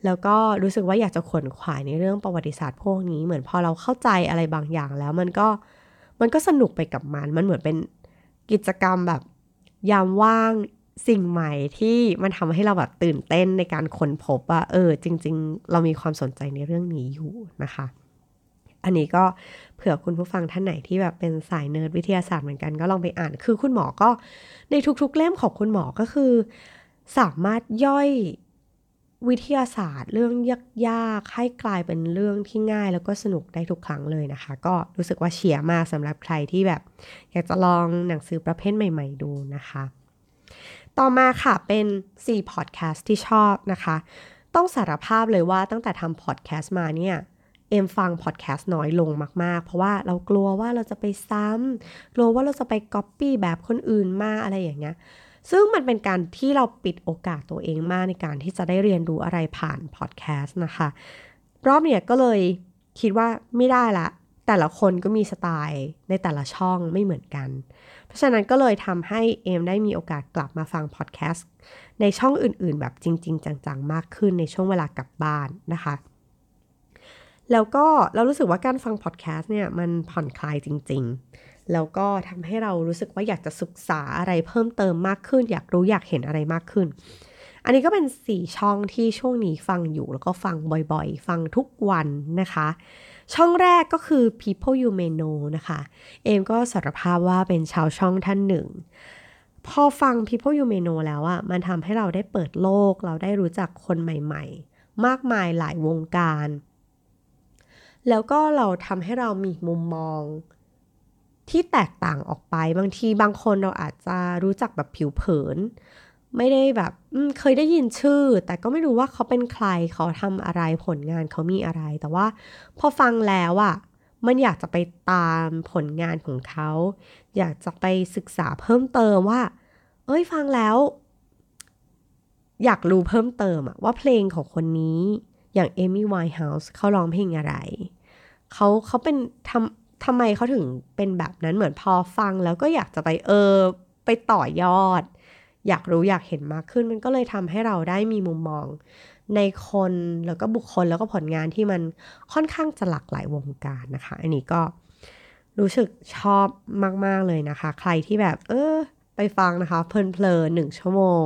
แล้วก็รู้สึกว่าอยากจะขวนขวายในเรื่องประวัติศาสตร์พวกนี้ เหมือนพอเราเข้าใจอะไรบางอย่างแล้วมันก็มันก็สนุกไปกับมัน มันเหมือนเป็นกิจกรรมแบบยามว่างสิ่งใหม่ที่มันทำให้เราแบบตื่นเต้นในการค้นพบว่า เออ จริง ๆ เรามีความสนใจในเรื่องนี้อยู่นะคะ อันนี้ก็เผื่อคุณผู้ฟังท่านไหนที่แบบเป็นสายเนิร์ดวิทยาศาสตร์เหมือนกันก็ลองไปอ่าน คือคุณหมอก็ในทุกๆเล่มของคุณหมอก็คือ สามารถย่อยวิทยาศาสตร์เรื่องยากๆ ให้กลายเป็นเรื่องที่ง่ายแล้วก็สนุกได้ทุกครั้งเลยนะคะ ก็รู้สึกว่าเชียร์มากสำหรับใครที่แบบ อยากจะลองหนังสือประเภทใหม่ๆดูนะคะ ต่อมาค่ะเป็น 4 พอดแคสต์ที่ชอบนะคะ ต้องสารภาพเลยว่าตั้งแต่ทำพอดแคสต์มาเนี่ยเอ็มฟังพอดแคสต์น้อยลงมาก ๆ เพราะว่าเรากลัวว่าเราจะไปซ้ำกลัวว่าเราจะไปก๊อปปี้แบบคนอื่นมาอะไรอย่างเงี้ย ซึ่งมันเป็นการที่เราปิดโอกาสตัวเองมากในการที่จะได้เรียนรู้อะไรผ่านพอดแคสต์นะคะ รอบเนี้ยก็เลยคิดว่าไม่ได้ละ แต่ละคนก็มีสไตล์ในแต่ละช่องไม่เหมือนกัน เพราะฉะนั้นก็เลยทำให้เอมได้มีโอกาสกลับมาฟังพอดแคสต์ในช่องอื่นๆ แบบจริง ๆ จังๆ มากขึ้นในช่วงเวลากลับบ้านนะคะ แล้วก็เรารู้สึกว่าการฟังพอดแคสต์เนี่ยมันผ่อนคลายจริง ๆ แล้วก็ทำให้เรารู้สึกว่าอยากจะศึกษาอะไรเพิ่มเติมมากขึ้น อยากรู้อยากเห็นอะไรมากขึ้น อันนี้ก็เป็นสี่ช่องที่ช่วงนี้ฟังอยู่แล้วก็ฟังบ่อยๆ ฟังทุกวันนะคะ ช่องแรกก็คือ People You May Know นะคะ เอมก็สารภาพว่าเป็นชาวช่องท่านหนึ่งพอฟัง People You May Know แล้วอะมันทำให้เราได้เปิดโลก เราได้รู้จักคนใหม่ๆ มากมายหลายวงการ แล้วก็เราทำให้เรามีมุมมอง ที่แตกต่างออกไป บางทีบางคนเราอาจจะรู้จักแบบผิวเผิน ไม่ได้แบบเคยได้ยินชื่อ แต่ก็ไม่รู้ว่าเขาเป็นใครเขาทำอะไรผลงานเขามีอะไร แต่ว่าพอฟังแล้วอะ่ะมันอยากจะไปตามผลงานของเขา อยากจะไปศึกษาเพิ่มเติมว่า เอ้ยฟังแล้ว อยากรู้เพิ่มเติมอะว่าเพลงของคนนี้อย่าง Amy Winehouse เขาร้องเพลงอะไร เขาเขาเป็นทำ ทำไมเขาถึงเป็นแบบนั้นเหมือนพอฟังแล้วก็อยากจะไปเออไปต่อยอด อยากรู้อยากเห็นมากขึ้นมันก็เลยทำให้เราได้มีมุมมอง ในคนแล้วก็บุคคลแล้วก็ผลงานที่มันค่อนข้างจะหลากหลายวงการนะคะ อันนี้ก็รู้สึกชอบมาก ๆ เลยนะคะ ใครที่แบบ เออ ไปฟังนะคะ เพลินๆหนึ่งชั่วโมง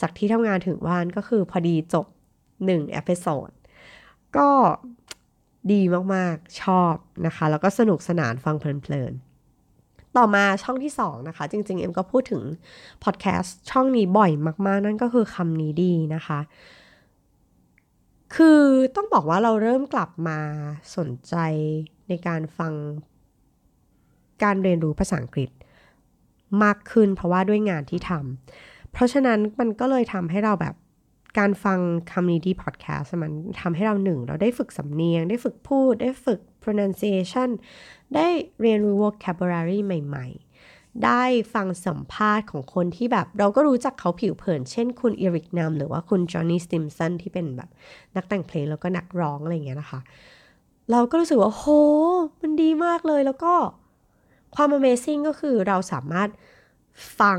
จากที่ทำงานถึงบ้านก็คือพอดีจบหนึ่ง episode ก็ ดีมากๆ ชอบนะคะ แล้วก็สนุกสนานฟังเพลินๆ ต่อมาช่องที่ 2 นะคะ จริงๆ เอ็มก็พูดถึงพอดแคสต์ช่องนี้บ่อยมากๆ นั่นก็คือคำนี้ดีนะคะ คือต้องบอกว่าเราเริ่มกลับมาสนใจในการฟังการเรียนรู้ภาษาอังกฤษมากขึ้นเพราะว่าด้วยงานที่ทำเพราะฉะนั้นมันก็เลยทำให้เราแบบ การฟัง community podcast มันทำให้เราหนึ่ง เราได้ฝึกสำเนียง ได้ฝึกพูด ได้ฝึก pronunciation ได้เรียนรู้ vocabulary ใหม่ ๆ ได้ฟังสัมภาษณ์ของคนที่แบบ เราก็รู้จักเขาผิวเผิน เช่นคุณอีริกนัมหรือว่าคุณจอห์นนี่สติมสันที่เป็นแบบ นักแต่งเพลงแล้วก็นักร้องอะไรอย่างเงี้ยนะคะ เราก็รู้สึกว่าโห มันดีมากเลยแล้วก็ความ Amazing ก็คือเราสามารถฟัง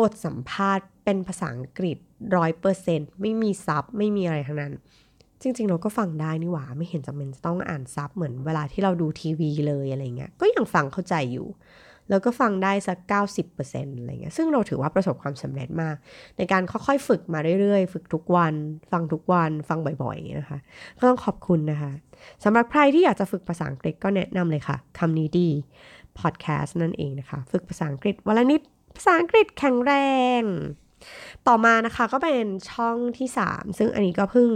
บทสัมภาษณ์เป็นภาษาอังกฤษร้อยเปอร์เซ็นต์ไม่มีซับไม่มีอะไรทั้งนั้น จริง ๆ เราก็ฟังได้นี่หว่า ไม่เห็นจำเป็นจะต้องอ่านซับเหมือนเวลาที่เราดูทีวีเลยอะไรเงี้ยก็ยังฟังเข้าใจอยู่ แล้วก็ฟังได้สัก 90%อะไรเงี้ยซึ่งเราถือว่าประสบความสำเร็จมาก ในการค่อยๆฝึกมาเรื่อยๆ ฝึกทุกวัน ฟังทุกวัน ฟังบ่อยๆนะคะก็ต้องขอบคุณนะคะสำหรับใครที่อยากจะฝึกภาษาอังกฤษก็แนะนำเลยค่ะคำนี้ดีพอดแคสต์นั่นเองนะคะ ฝึกภาษาอังกฤษวันละนิด ภาษาอังกฤษแข็งแรง ต่อมานะคะก็เป็นช่องที่ 3 ซึ่งอันนี้ก็เพิ่ง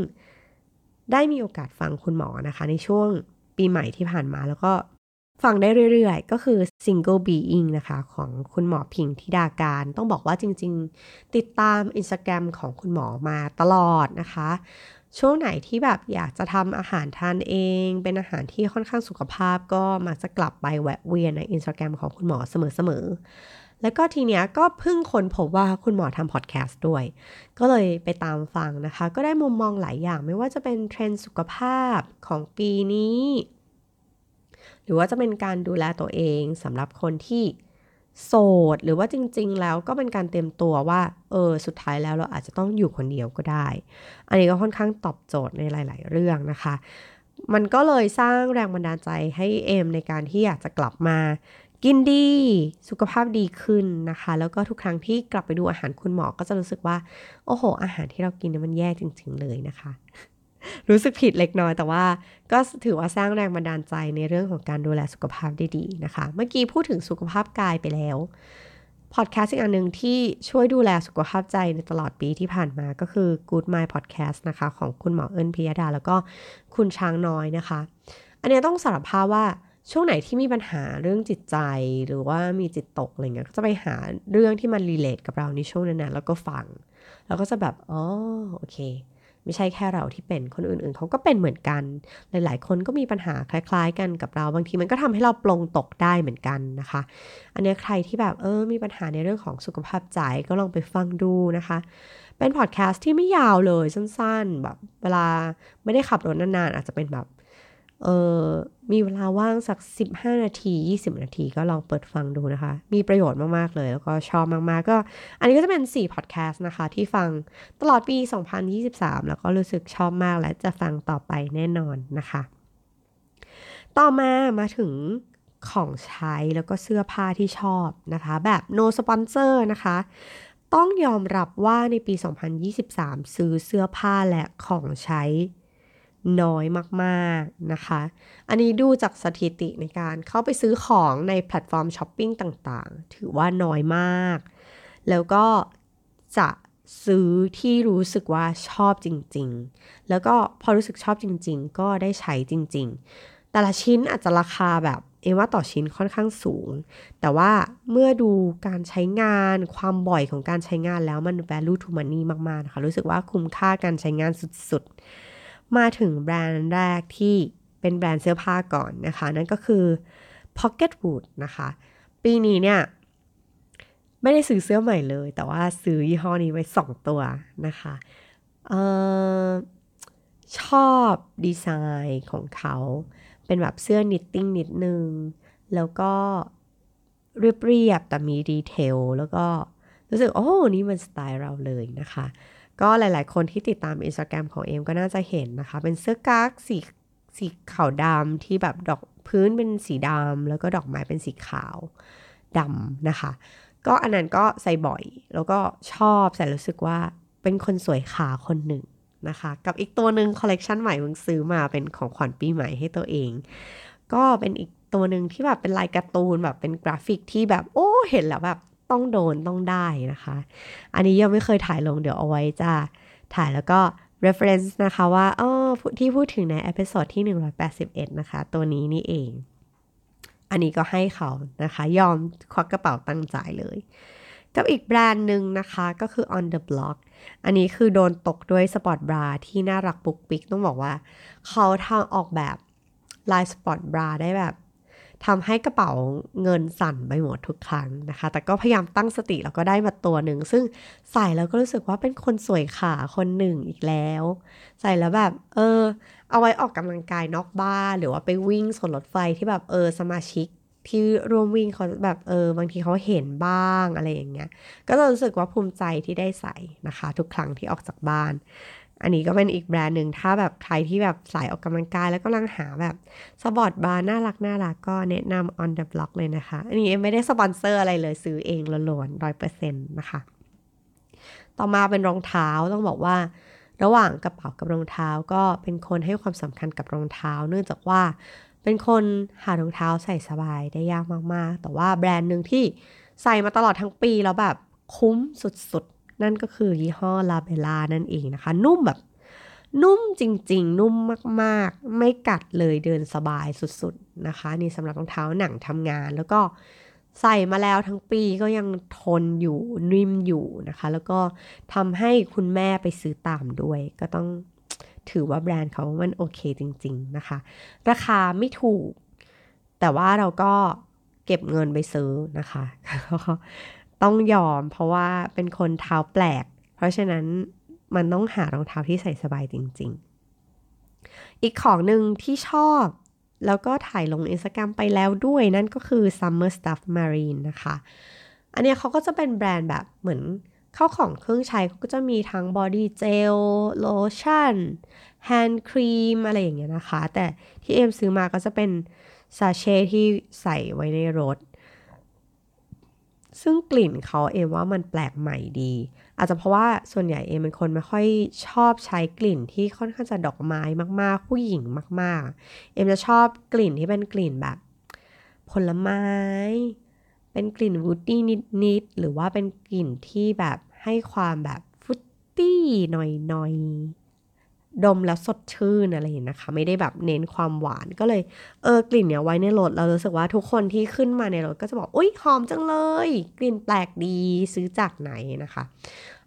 ได้มีโอกาสฟังคุณหมอนะคะ ในช่วงปีใหม่ที่ผ่านมาแล้วก็ฟังได้เรื่อยๆ ก็คือ Single Being นะคะ ของคุณหมอพิงธิดาการ ต้องบอกว่าจริงๆ ติดตาม Instagram ของคุณหมอมาตลอดนะคะ ช่วงไหนที่แบบอยากจะทำอาหารทานเอง เป็นอาหารที่ค่อนข้างสุขภาพก็มักจะกลับไปแวะเวียนใน Instagram ของคุณหมอเสมอๆ แล้วก็ทีเนี้ยก็เพิ่งค้นพบว่าคุณหมอทำพอดแคสต์ด้วย ก็เลยไปตามฟังนะคะ ก็ได้มุมมองหลายอย่างไม่ว่าจะเป็นเทรนด์สุขภาพของปีนี้ หรือว่าจะเป็นการดูแลตัวเองสำหรับคนที่โสด หรือว่าจริง ๆ แล้วก็เป็นการเตรียมตัวว่า เออ สุดท้ายแล้วเราอาจจะต้องอยู่คนเดียวก็ได้ อันนี้ก็ค่อนข้างตอบโจทย์ในหลาย ๆ เรื่องนะคะ มันก็เลยสร้างแรงบันดาลใจให้เอมในการที่อยากจะกลับมา กินดี สุขภาพดีขึ้นนะคะ แล้วก็ทุกครั้งที่กลับไปดูอาหารคุณหมอก็จะรู้สึกว่า โอ้โห อาหารที่เรากินเนี่ยมันแย่จริงๆเลยนะคะ รู้สึกผิดเล็กน้อยแต่ว่า ก็ถือว่าสร้างแรงบันดาลใจในเรื่องของการดูแลสุขภาพได้ดีนะคะ เมื่อกี้พูดถึงสุขภาพกายไปแล้วพอดแคสต์อีกอันหนึ่งที่ช่วยดูแลสุขภาพใจในตลอดปีที่ผ่านมาก็คือ Good Mind Podcast นะคะ ของคุณหมอเอิญพิยดา แล้วก็คุณช้างน้อยนะคะ อันนี้ต้องสารภาพว่า ช่วงไหนที่มีปัญหาเรื่องจิตใจหรือว่ามีจิตตกอะไรเงี้ยก็จะไปหาเรื่องที่มันรีเลทกับเราในช่วงนั้นๆแล้วก็ฟัง แล้วก็จะแบบอ๋อโอเค ไม่ใช่แค่เราที่เป็นคนอื่นๆเขาก็เป็นเหมือนกัน หลายๆ คนก็มีปัญหาคล้ายๆ กันกับเรา บางทีมันก็ทำให้เราปลงตกได้เหมือนกันนะคะ อันนี้ใครที่แบบเออมีปัญหาในเรื่องของสุขภาพใจก็ลองไปฟังดูนะคะเป็นพอดแคสต์ที่ไม่ยาวเลยสั้นๆ แบบเวลาไม่ได้ขับรถนานๆ อาจจะเป็นแบบ เออมีเวลาว่างสัก 15 นาที 20 นาทีก็ลองเปิดฟังดูนะคะ มีประโยชน์มาก ๆ เลย แล้วก็ชอบมาก ๆ ก็ อันนี้ก็จะเป็น 4 พอดแคสต์นะคะ ที่ฟังตลอดปี 2023 แล้วก็รู้สึกชอบมากและจะฟังต่อไปแน่นอนนะคะ ต่อมามาถึงของใช้แล้วก็เสื้อผ้าที่ชอบนะคะ แบบ no sponsor นะคะ ต้องยอมรับว่าในปี 2023 ซื้อเสื้อผ้าและของใช้ น้อยมากๆนะคะ อันนี้ดูจากสถิติในการเข้าไปซื้อของในแพลตฟอร์มช้อปปิ้งต่างๆ ถือว่าน้อยมาก แล้วก็จะซื้อที่รู้สึกว่าชอบจริงๆ แล้วก็พอรู้สึกชอบจริง ๆ ก็ได้ใช้จริง ๆ แต่ละชิ้นอาจจะราคาแบบเอว่าต่อชิ้นค่อนข้างสูง แต่ว่าเมื่อดูการใช้งานความบ่อยของการใช้งานแล้วมัน value to money มากๆนะคะรู้สึกว่าคุ้มค่าการใช้งานสุดๆ มาถึงแบรนด์แรกที่เป็นแบรนด์เสื้อผ้าก่อนนะคะ นั่นก็คือ Pocketwood นะคะ ปีนี้เนี่ย ไม่ได้ซื้อเสื้อใหม่เลย แต่ว่าซื้อยี่ห้อนี้ไว้ 2 ตัวนะคะออชอบดีไซน์ของเขา เป็นแบบเสื้อ knitting นิดนึง แล้วก็เรียบๆแต่มี detail แล้วก็รู้สึก โอ้ นี่มันสไตล์เราเลยนะคะ ก็หลาย ๆ คนที่ติดตามอินสตาแกรมของเอมก็น่าจะเห็นนะคะ เป็นเสื้อกั๊กสีสีขาวดำที่แบบดอกพื้นเป็นสีดำแล้วก็ดอกไม้เป็นสีขาวดำนะคะ ก็อันนั้นก็ใส่บ่อย แล้วก็ชอบใส่รู้สึกว่าเป็นคนสวยขาคนหนึ่งนะคะ กับอีกตัวหนึ่งคอลเลกชันใหม่เพิ่งซื้อมาเป็นของขวัญปีใหม่ให้ตัวเอง ก็เป็นอีกตัวหนึ่งที่แบบเป็นลายการ์ตูนแบบเป็นกราฟิกที่แบบโอ้เห็นแล้วแบบ ต้องโดนต้องได้นะคะ อันนี้ยังไม่เคยถ่ายลงเดี๋ยวเอาไว้จะถ่ายแล้วก็ reference นะคะว่าอ๋อที่พูดถึงใน episode ที่ 181 นะคะ ตัวนี้นี่เอง อันนี้ก็ให้เขานะคะ ยอมควักกระเป๋าตังค์จ่ายเลยกับอีกแบรนด์หนึ่งนะคะก็คือ on the block อันนี้คือโดนตกด้วย sport bra ที่น่ารักปุ๊กปิ๊กต้องบอกว่า เขาทำออกแบบลาย sport bra ได้แบบ ทำให้กระเป๋าเงินสั่นไปหมดทุกครั้งนะคะ แต่ก็พยายามตั้งสติแล้วก็ได้มาตัวหนึ่ง ซึ่งใส่แล้วก็รู้สึกว่าเป็นคนสวยขาคนหนึ่งอีกแล้ว ใส่แล้วแบบ เออ เอาไว้ออกกำลังกายนอกบ้านหรือว่าไปวิ่งสวนรถไฟที่แบบเออสมาชิกที่ร่วมวิ่งเขาแบบเออบางทีเขาเห็นบ้างอะไรอย่างเงี้ย ก็จะรู้สึกว่าภูมิใจที่ได้ใส่นะคะ ทุกครั้งที่ออกจากบ้าน อันนี้ก็เป็นอีกแบรนด์หนึ่งถ้าแบบใครที่แบบสายออกกำลังกายแล้วก็กำลังหาแบบ sport bra น่ารักน่ารักก็แนะนำ on the block เลยนะคะ อันนี้ไม่ได้สปอนเซอร์อะไรเลยซื้อเองล้วนๆร้อยเปอร์เซ็นต์นะคะ ต่อมาเป็นรองเท้าต้องบอกว่า ระหว่างกระเป๋ากับรองเท้าก็เป็นคนให้ความสำคัญกับรองเท้า เนื่องจากว่าเป็นคนหารองเท้าใส่สบายได้ยากมากๆ แต่ว่าแบรนด์หนึ่งที่ใส่มาตลอดทั้งปีแล้วแบบคุ้มสุด นั่นก็คือยี่ห้อลาเบล่านั่นเองนะคะ นุ่มแบบ นุ่มจริง ๆ นุ่มมากๆ ไม่กัดเลยเดินสบายสุดๆนะคะ นี่สำหรับรองเท้าหนังทำงานแล้วก็ใส่มาแล้วทั้งปีก็ยังทนอยู่นิ่มอยู่นะคะ แล้วก็ทำให้คุณแม่ไปซื้อตามด้วย ก็ต้องถือว่าแบรนด์เขามันโอเคจริง ๆนะคะ ราคาไม่ถูก แต่ว่าเราก็เก็บเงินไปซื้อนะคะ ต้องยอม เพราะว่าเป็นคนเท้าแปลก เพราะฉะนั้นมันต้องหารองเท้าที่ใส่สบายจริง ๆ อีกของหนึ่งที่ชอบ แล้วก็ถ่ายลงอินสตาแกรมไปแล้วด้วยนั่นก็คือ Summer Stuff Marine นะคะ อันนี้เขาก็จะเป็นแบรนด์แบบเหมือนข้าวของเครื่องใช้เขาก็จะมีทั้ง body เจลโลชั่น hand cream อะไรอย่างเงี้ยนะคะ แต่ที่เอมซื้อมาก็จะเป็น sachet ที่ใส่ไว้ในรถ ซึ่งกลิ่นเขาเอมว่ามันแปลกใหม่ดี อาจจะเพราะว่าส่วนใหญ่เอมเป็นคนไม่ค่อยชอบใช้กลิ่นที่ค่อนข้างจะดอกไม้มากๆ ผู้หญิงมาก ๆ เอมจะชอบกลิ่นที่เป็นกลิ่นแบบ ผลไม้ เป็นกลิ่นวูดดี้นิดๆหรือว่าเป็นกลิ่นที่แบบให้ความแบบฟุตตี้หน่อยๆ ดมแล้วสดชื่นอะไรอย่างนี้นะคะ ไม่ได้แบบเน้นความหวานก็เลยเออกลิ่นเนี้ยไว้ในรถเรารู้สึกว่าทุกคนที่ขึ้นมาในรถก็จะบอกอุ้ยหอมจังเลย กลิ่นแปลกดีซื้อจากไหนนะคะ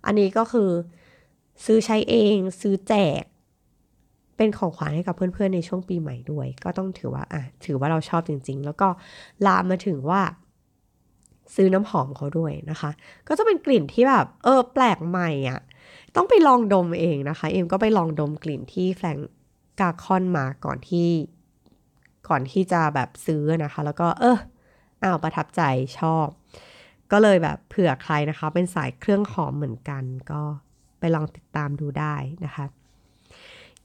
อันนี้ก็คือซื้อใช้เองซื้อแจก เป็นของขวัญให้กับเพื่อนๆในช่วงปีใหม่ด้วย ก็ต้องถือว่าอะถือว่าเราชอบจริง ๆ แล้วก็ลามมาถึงว่าซื้อน้ำหอมเขาด้วยนะคะ ก็จะเป็นกลิ่นที่แบบ เออ แปลกใหม่อะ่ะ ต้องไปลองดมเองนะคะ เอ็มก็ไปลองดมกลิ่นที่แฟรงกาคอนมาก่อนที่ก่อนที่จะแบบซื้อนะคะ แล้วก็เอออ้าวประทับใจชอบ ก็เลยแบบเผื่อใครนะคะ เป็นสายเครื่องหอมเหมือนกัน ก็ไปลองติดตามดูได้นะคะ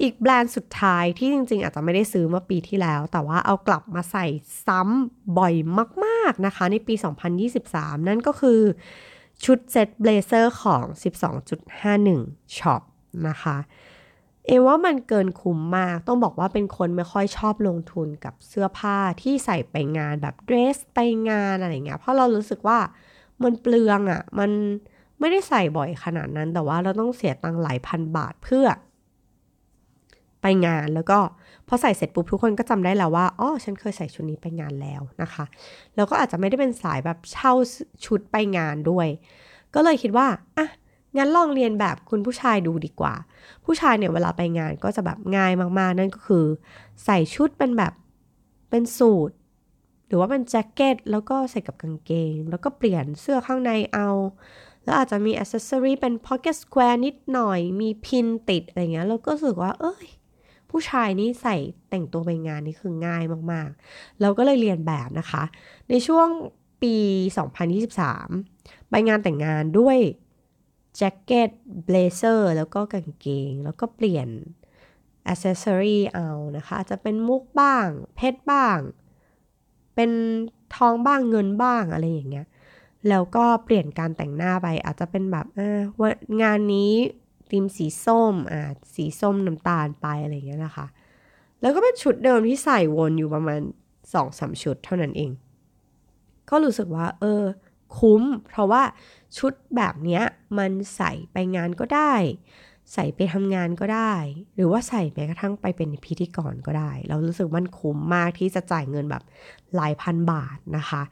อีกแบรนด์สุดท้ายที่จริง ๆ อาจจะไม่ได้ซื้อเมื่อปีที่แล้ว แต่ว่าเอากลับมาใส่ซ้ำบ่อยมาก ๆนะคะ ในปี 2023 นั่นก็คือ ชุดเซ็ต blazer ของ 12.51 shop นะคะ เอมว่ามันเกินคุ้มมาก ต้องบอกว่าเป็นคนไม่ค่อยชอบลงทุนกับเสื้อผ้าที่ใส่ไปงานแบบเดรสไปงานอะไรเงี้ย เพราะเรารู้สึกว่ามันเปลืองอะ่ะ มันไม่ได้ใส่บ่อยขนาดนั้น แต่ว่าเราต้องเสียตังค์หลายพันบาทเพื่อ ไปงานแล้วก็ พอใส่เสร็จปุ๊บทุกคนก็จำได้แล้วว่าอ๋อฉันเคยใส่ชุดนี้ไปงานแล้วนะคะ แล้วก็อาจจะไม่ได้เป็นสายแบบเช่าชุดไปงานด้วย ก็เลยคิดว่าอะงั้นลองเรียนแบบคุณผู้ชายดูดีกว่า ผู้ชายเนี่ยเวลาไปงานก็จะแบบง่ายมากๆ นั่นก็คือ ใส่ชุดเป็นแบบเป็นสูทหรือว่าเป็นแจ็คเก็ตแล้วก็ใส่กับกางเกง แล้วก็เปลี่ยนเสื้อข้างในเอา แล้วอาจจะมีอ c เซสซอรีเป็น pocket square นิดหน่อย มี pin ติดอะไรเงี้ย แล้วก็รู้สึกว่า เอ้ย ผู้ชายนี่ใส่แต่งตัวไปงานนี่คือง่ายมากๆ เราก็เลยเลียนแบบนะคะ ในช่วงปี 2023 ไปงานแต่งงานด้วยแจ็คเก็ต blazer แล้วก็กางเกง แล้วก็เปลี่ยนอ c เซสซอรีเอานะคะ จะเป็นมุกบ้าง เพชรบ้าง เป็นทองบ้างเงินบ้างอะไรอย่างเงี้ยแล้วก็เปลี่ยนการแต่งหน้าไปอาจจะเป็นแบบเออว่างานนี้ ธีมสีส้มอ่าสีส้มน้ำตาลไปอะไรเงี้ยนะคะ แล้วก็เป็นชุดเดิมที่ใส่วนอยู่ประมาณสองสามชุดเท่านั้นเอง ก็รู้สึกว่า เออ คุ้ม เพราะว่าชุดแบบเนี้ยมันใส่ไปงานก็ได้ ใส่ไปทำงานก็ได้ หรือว่าใส่แม้กระทั่งไปเป็นพิธีกรก็ได้ เรารู้สึกมันคุ้มมากที่จะจ่ายเงินแบบหลายพันบาทนะคะ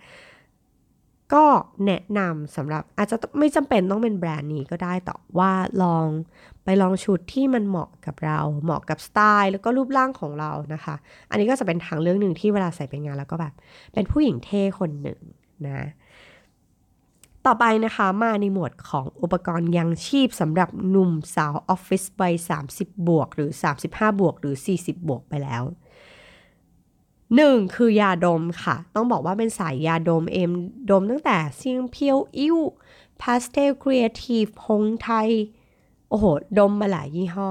ก็แนะนำสำหรับอาจจะไม่จำเป็นต้องเป็นแบรนด์นี้ก็ได้แต่ว่าลองไปลองชุดที่มันเหมาะกับเรา เหมาะกับสไตล์ แล้วก็รูปร่างของเรานะคะ อันนี้ก็จะเป็นทางเลือกหนึ่งที่เวลาใส่ไปงานแล้วก็แบบ เป็นผู้หญิงเท่คนหนึ่งนะต่อไปนะคะมาในหมวดของอุปกรณ์ยังชีพสำหรับหนุ่มสาวออฟฟิศวัย 30 บวก หรือ 35 บวก หรือ 40 บวกไปแล้ว หนึ่งคือยาดมค่ะ ต้องบอกว่าเป็นสายยาดมเอ็มดมตั้งแต่ซียงเพียวอิ้วพาสเทลครีเอทีฟหงส์ไทย โอ้โห ดมมาหลายยี่ห้อ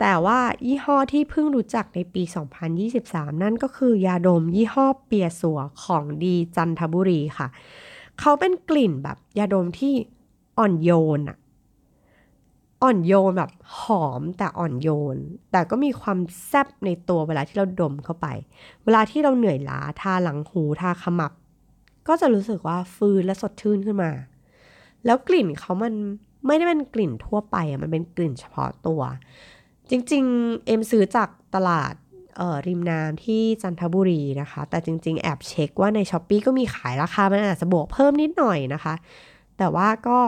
แต่ว่ายี่ห้อที่เพิ่งรู้จักในปี 2023 นั่นก็คือยาดมยี่ห้อเปียสัวของดีจันทบุรีค่ะ เขาเป็นกลิ่นแบบยาดมที่อ่อนโยนอะ อ่อนโยนแบบหอมแต่อ่อนโยน แต่ก็มีความแซบในตัวเวลาที่เราดมเข้าไป เวลาที่เราเหนื่อยล้าทาหลังหูทาขมับ ก็จะรู้สึกว่าฟื้นและสดชื่นขึ้นมา แล้วกลิ่นเขามันไม่ได้เป็นกลิ่นทั่วไปอะมันเป็นกลิ่นเฉพาะตัว จริง ๆ เอ็มซื้อจากตลาดริมน้ำที่จันทบุรีนะคะ แต่จริง ๆ แอบเช็คว่าใน Shopee ก็มีขายราคา มันอาจจะบวกเพิ่มนิดหน่อยนะคะ แต่ว่าก็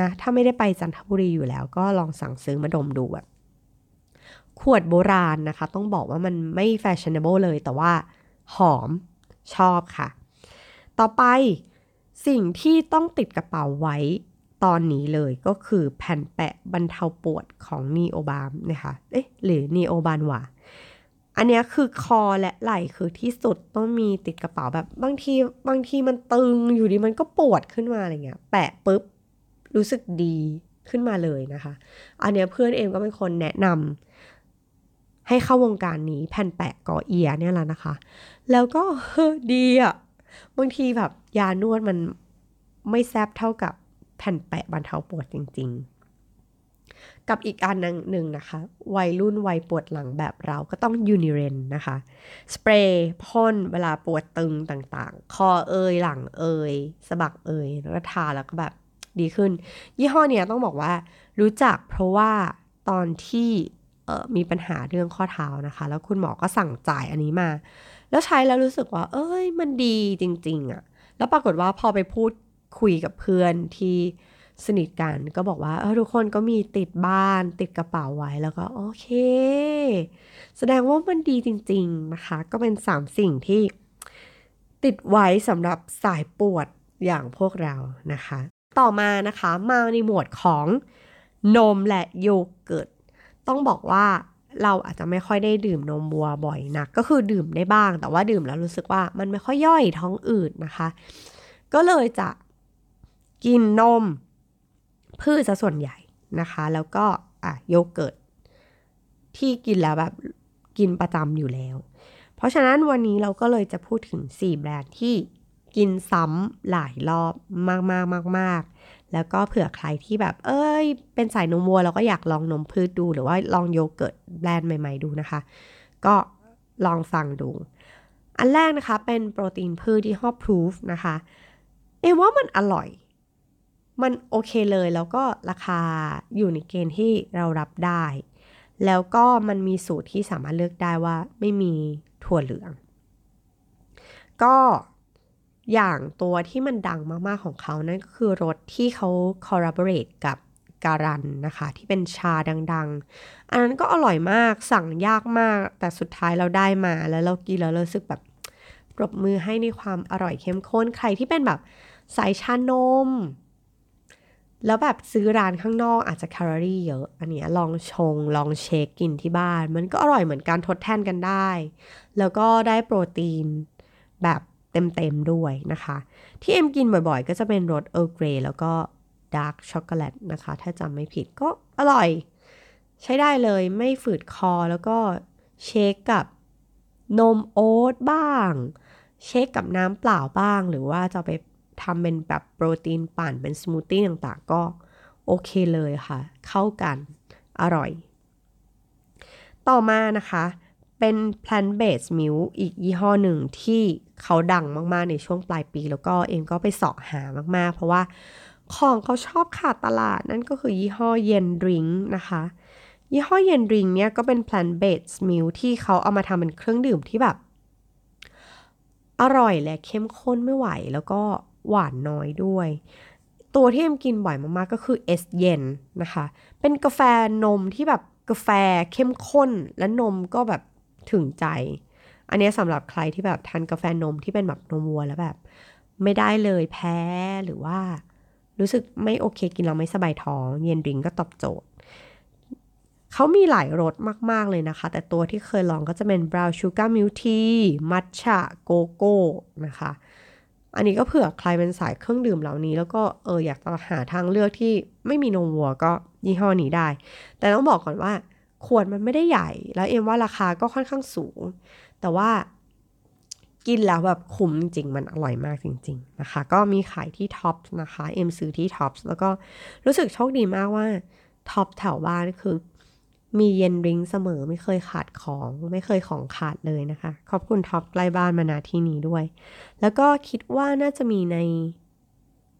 นะถ้าไม่ได้ไปจันทบุรีอยู่แล้ว ก็ลองสั่งซื้อมาดมดูแบบขวดโบราณนะคะ ต้องบอกว่ามันไม่ fashionable เลยแต่ว่าหอมชอบค่ะ ต่อไปสิ่งที่ต้องติดกระเป๋าไว้ตอนนี้เลยก็คือแผ่นแปะบรรเทาปวดของนีโอบามนะคะ เอ๊ะหรือนีโอบานวาอันนี้คือคอและไหล่คือที่สุดต้องมีติดกระเป๋าแบบบางทีบางทีมันตึงอยู่ดีมันก็ปวดขึ้นมาอะไรเงี้ย แปะปุ๊บ รู้สึกดีขึ้นมาเลยนะคะ อันเนี้ยเพื่อนเองก็เป็นคนแนะนำให้เข้าวงการนี้แผ่นแปะกอเอียเนี่ยแหละนะคะ แล้วก็ดีอะบางทีแบบยานวดมันไม่แซบเท่ากับแผ่นแปะบรรเทาปวดจริง ๆ กับอีกอันหนึ่งนะคะ วัยรุ่นวัยปวดหลังแบบเราก็ต้องยูนิเรนนะคะ สเปรย์พ่นเวลาปวดตึงต่างๆ คอเอยหลังเอยสะบักเอยแล้วก็ทาแล้วก็แบบ ดีขึ้น ยี่ห้อเนี้ยต้องบอกว่ารู้จักเพราะว่าตอนที่มีปัญหาเรื่องข้อเท้านะคะ แล้วคุณหมอก็สั่งจ่ายอันนี้มา แล้วใช้แล้วรู้สึกว่า เอ้ย มันดีจริง ๆอะแล้วปรากฏว่าพอไปพูดคุยกับเพื่อนที่สนิทกันก็บอกว่าเออทุกคนก็มีติดบ้านติดกระเป๋าไว้แล้วก็โอเค แสดงว่ามันดีจริง ๆนะคะ ก็เป็นสามสิ่งที่ติดไว้สำหรับสายปวดอย่างพวกเรานะคะ ต่อมานะคะมาในหมวดของนมและโยเกิร์ตต้องบอกว่าเราอาจจะไม่ค่อยได้ดื่มนมวัวบ่อยนัก ก็คือดื่มได้บ้าง แต่ว่าดื่มแล้วรู้สึกว่ามันไม่ค่อยย่อยท้องอืดนะคะ ก็เลยจะกินนมพืชซะส่วนใหญ่นะคะ แล้วก็อะโยเกิร์ตที่กินแล้วแบบกินประจำอยู่แล้ว เพราะฉะนั้นวันนี้เราก็เลยจะพูดถึง 4 แบรนด์ที่ กินซ้ำหลายรอบมากมากมากมากแล้วก็เผื่อใครที่แบบ เอ้ย เป็นสายนมวัวแล้วก็อยากลองนมพืชดูหรือว่าลองโยเกิร์ตแบรนด์ใหม่ ๆ ดูนะคะ ก็ลองฟังดู อันแรกนะคะเป็นโปรตีนพืชที่ฮอปพรูฟนะคะ เอว่ามันอร่อย มันโอเคเลยแล้วก็ราคาอยู่ในเกณฑ์ที่เรารับได้ แล้วก็มันมีสูตรที่สามารถเลือกได้ว่าไม่มีถั่วเหลือง ก็ อย่างตัวที่มันดังมากๆของเขานั่นก็คือรสที่เขา collaborate กับการันนะคะ ที่เป็นชาดังๆ อันนั้นก็อร่อยมากสั่งยากมาก แต่สุดท้ายเราได้มาแล้วเรากินแล้วเราสึกแบบปรบมือให้ในความอร่อยเข้มข้นใครที่เป็นแบบสายชานม แล้วแบบซื้อร้านข้างนอกอาจจะแคลอรี่เยอะ อันนี้ลองชง ลองเชคกินที่บ้าน มันก็อร่อยเหมือนกันทดแทนกันได้ แล้วก็ได้โปรตีนแบบ เต็มๆด้วยนะคะ ที่เอ็มกินบ่อยๆ ก็จะเป็นรส Earl Grey แล้วก็ dark chocolate นะคะ ถ้าจำไม่ผิดก็อร่อย ใช้ได้เลยไม่ฝืดคอแล้วก็ shake กับนมโอ๊ตบ้าง shake กับน้ำเปล่าบ้าง หรือว่าจะไปทำเป็นแบบโปรตีนปั่นเป็นสมูทตี้ต่างๆ ก็โอเคเลยค่ะ เข้ากันอร่อย ต่อมานะคะ เป็น plant based milk อีกยี่ห้อหนึ่งที่เขาดังมาก ๆ ในช่วงปลายปีแล้วก็เองก็ไปสาะหามาก ๆ เพราะว่าของเขาชอบขาดตลาดนั่นก็คือยี่ห้อเย็นดริงนะคะ ยี่ห้อเย็นดริงเนี่ยก็เป็น plant based meal ที่เขาเอามาทำเป็นเครื่องดื่มที่แบบ อร่อยและเข้มข้นไม่ไหวแล้วก็หวานน้อยด้วย ตัวที่เอ็มกินบ่อยมาก ๆ ก็คือเอสเย็นนะคะ เป็นกาแฟนมที่แบบกาแฟเข้มข้นและนมก็แบบ ถึงใจ อันนี้สำหรับใครที่แบบทานกาแฟนมที่เป็นแบบนมวัวแล้วแบบ ไม่ได้เลยแพ้หรือว่า รู้สึกไม่โอเคกินเราไม่สบายท้อง เย็นดริงก็ตอบโจทย์เขามีหลายรสมาก ๆ เลยนะคะ แต่ตัวที่เคยลองก็จะเป็น brown sugar milk tea matcha coco นะคะ อันนี้ก็เผื่อใครเป็นสายเครื่องดื่มเหล่านี้ แล้วก็เอออยากจะหาทางเลือกที่ไม่มีนมวัวก็ยี่ห้อนี้ได้ แต่ต้องบอกก่อนว่า ขวดมันไม่ได้ใหญ่ แล้วเอ็มว่าราคาก็ค่อนข้างสูง แต่ว่ากินแล้วแบบคุ้มจริงมันอร่อยมากจริง ๆ นะคะ ก็มีขายที่ Tops นะคะ เอ็มซื้อที่ Tops แล้วก็รู้สึกโชคดีมากว่า Tops แถวบ้านคือ มีเย็นริงเสมอไม่เคยขาดของไม่เคยของขาดเลยนะคะ ขอบคุณ Tops ใกล้บ้านมานาที่นี้ด้วย แล้วก็คิดว่าน่าจะมีใน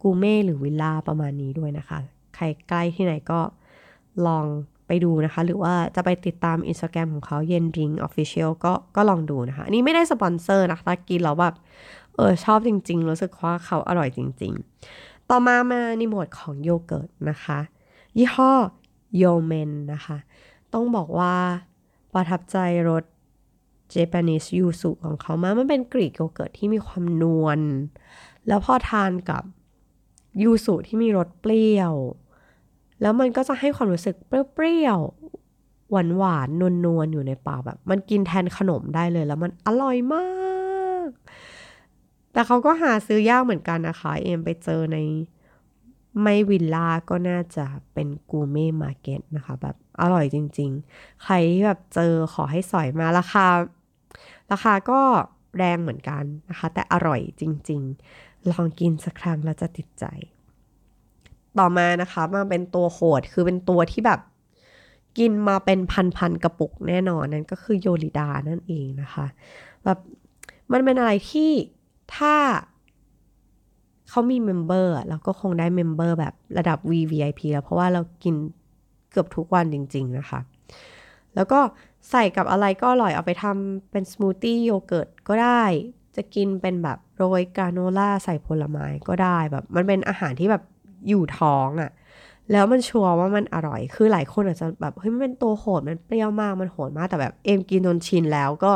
กูเม่หรือวิลล่าประมาณนี้ด้วยนะคะ ใครใกล้ที่ไหนก็ลอง ไปดูนะคะ หรือว่าจะไปติดตามอินสตาแกรมของเขาเย็นริง official ก็ก็ลองดูนะคะ อันนี้ไม่ได้สปอนเซอร์นะคะกินแล้วแบบเออชอบจริง ๆ รู้สึกว่าเขาอร่อยจริง ๆ ต่อมามาในหมวดของโยเกิร์ตนะคะ ยี่ห้อโยเมนนะคะ ต้องบอกว่าประทับใจรสเจแปนิสยูสุของเขามากมันเป็นกรีกโยเกิร์ตที่มีความนวล แล้วพอทานกับยูสุที่มีรสเปรี้ยว แล้วมันก็จะให้ความรู้สึกเปรี้ยวหวานหวานนวลนวลอยู่ในปากแบบ มันกินแทนขนมได้เลย แล้วมันอร่อยมาก แต่เขาก็หาซื้อยากเหมือนกันนะคะ เอ็มไปเจอในไม่วิลล่าก็น่าจะเป็นกูเม่มาเก็ตนะคะ แบบอร่อยจริง ๆ ใครที่แบบเจอขอให้สอยมาราคา ราคาก็แรงเหมือนกันนะคะ แต่อร่อยจริง ๆ ลองกินสักครั้งแล้วจะติดใจ ต่อมานะคะมาเป็นตัวโหดคือเป็นตัวที่แบบกินมาเป็นพันๆกระปุกแน่นอนนั่นก็คือโยลิดานั่นเองนะคะแบบมันเป็นอะไรที่ถ้าเขามี member เราก็คงได้ member แบบระดับ VVIP แล้วเพราะว่าเรากินเกือบทุกวันจริง ๆ นะคะ แล้วก็ใส่กับอะไรก็อร่อยเอาไปทำเป็นสมูทตี้โยเกิร์ตก็ได้ จะกินเป็นแบบโรยกราโนล่าใส่ผลไม้ก็ได้แบบ มันเป็นอาหารที่แบบ อยู่ท้องอะ่ะ แล้วมันชัวร์ว่ามันอร่อย คือหลายคนอาจจะแบบเฮ้ยมันเป็นตัวโหดมันเปรี้ยวมากมันโหดมากแต่แบบเอ็มกินจนชินแล้วก็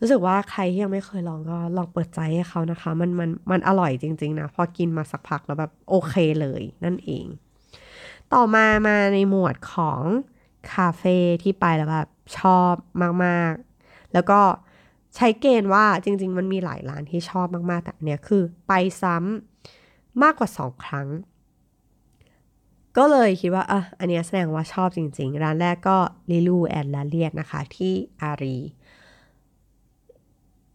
รู้สึกว่าใครที่ยังไม่เคยลองก็ลองเปิดใจให้เขานะคะ มันมันมันอร่อยจริง ๆ นะ พอกินมาสักพักแล้วแบบโอเคเลยนั่นเอง ต่อมามาในหมวดของคาเฟ่ที่ไปแล้วแบบชอบมากๆ แล้วก็ใช้เกณฑ์ว่าจริง ๆ มันมีหลายร้านที่ชอบมากๆ แต่เนี้ยคือไปซ้ำมากกว่าสองครั้ง ก็เลยคิดว่าอะอันนี้แสดงว่าชอบจริง ๆ ร้านแรกก็Lilou and Laliart นะคะ ที่อารี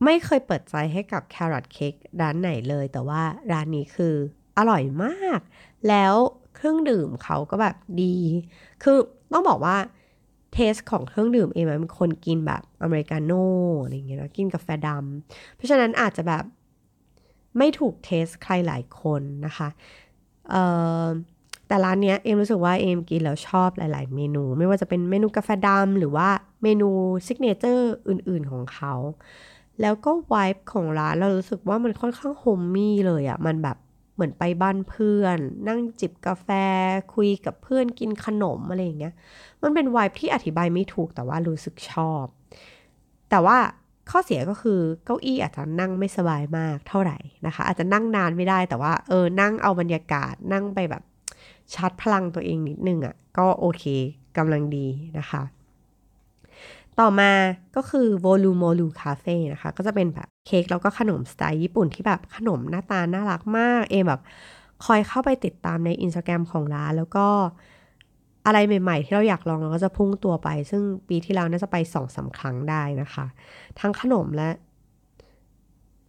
ไม่เคยเปิดใจให้กับแครอทเค้กร้านไหนเลย แต่ว่าร้านนี้คืออร่อยมาก แล้วเครื่องดื่มเขาก็แบบดี คือต้องบอกว่า taste ของเครื่องดื่มเอ็มมันเป็นคนกินแบบอเมริกาโน่อะไรเงี้ยนะกินกาแฟดำเพราะฉะนั้นอาจจะแบบไม่ถูก taste ใครหลายคนนะคะ เอ่อ แต่ร้านเนี้ยเอมรู้สึกว่าเอมกินแล้วชอบหลาย ๆ เมนู ไม่ว่าจะเป็นเมนูกาแฟดำหรือว่าเมนู signature อื่น ๆ ของเขา แล้วก็วายของร้านเรารู้สึกว่ามันค่อนข้าง homey เลยอะ่ะ มันแบบเหมือนไปบ้านเพื่อน นั่งจิบกาแฟคุยกับเพื่อนกินขนมอะไรอย่างเงี้ย มันเป็นวายที่อธิบายไม่ถูกแต่ว่ารู้สึกชอบ แต่ว่าข้อเสียก็คือเก้าอี้อาจจะนั่งไม่สบายมากเท่าไหร่นะคะ อาจจะนั่งนานไม่ได้แต่ว่าเออนั่งเอาบรรยากาศนั่งไปแบบ ชาร์จพลังตัวเองนิดนึงอะ่ะก็โอเคกำลังดีนะคะ ต่อมาก็คือโวลูโมลูคาเฟ่นะคะ ก็จะเป็นแบบเค้กแล้วก็ขนมสไตล์ญี่ปุ่นที่แบบขนมหน้าตาน่ารักมาก เอแบบคอยเข้าไปติดตามในอินสตาแกรมของร้านแล้วก็อะไรใหม่ๆ ที่เราอยากลองเราก็จะพุ่งตัวไป ซึ่งปีที่แล้วน่าจะไปสองสาครั้งได้นะคะ ทั้งขนมและ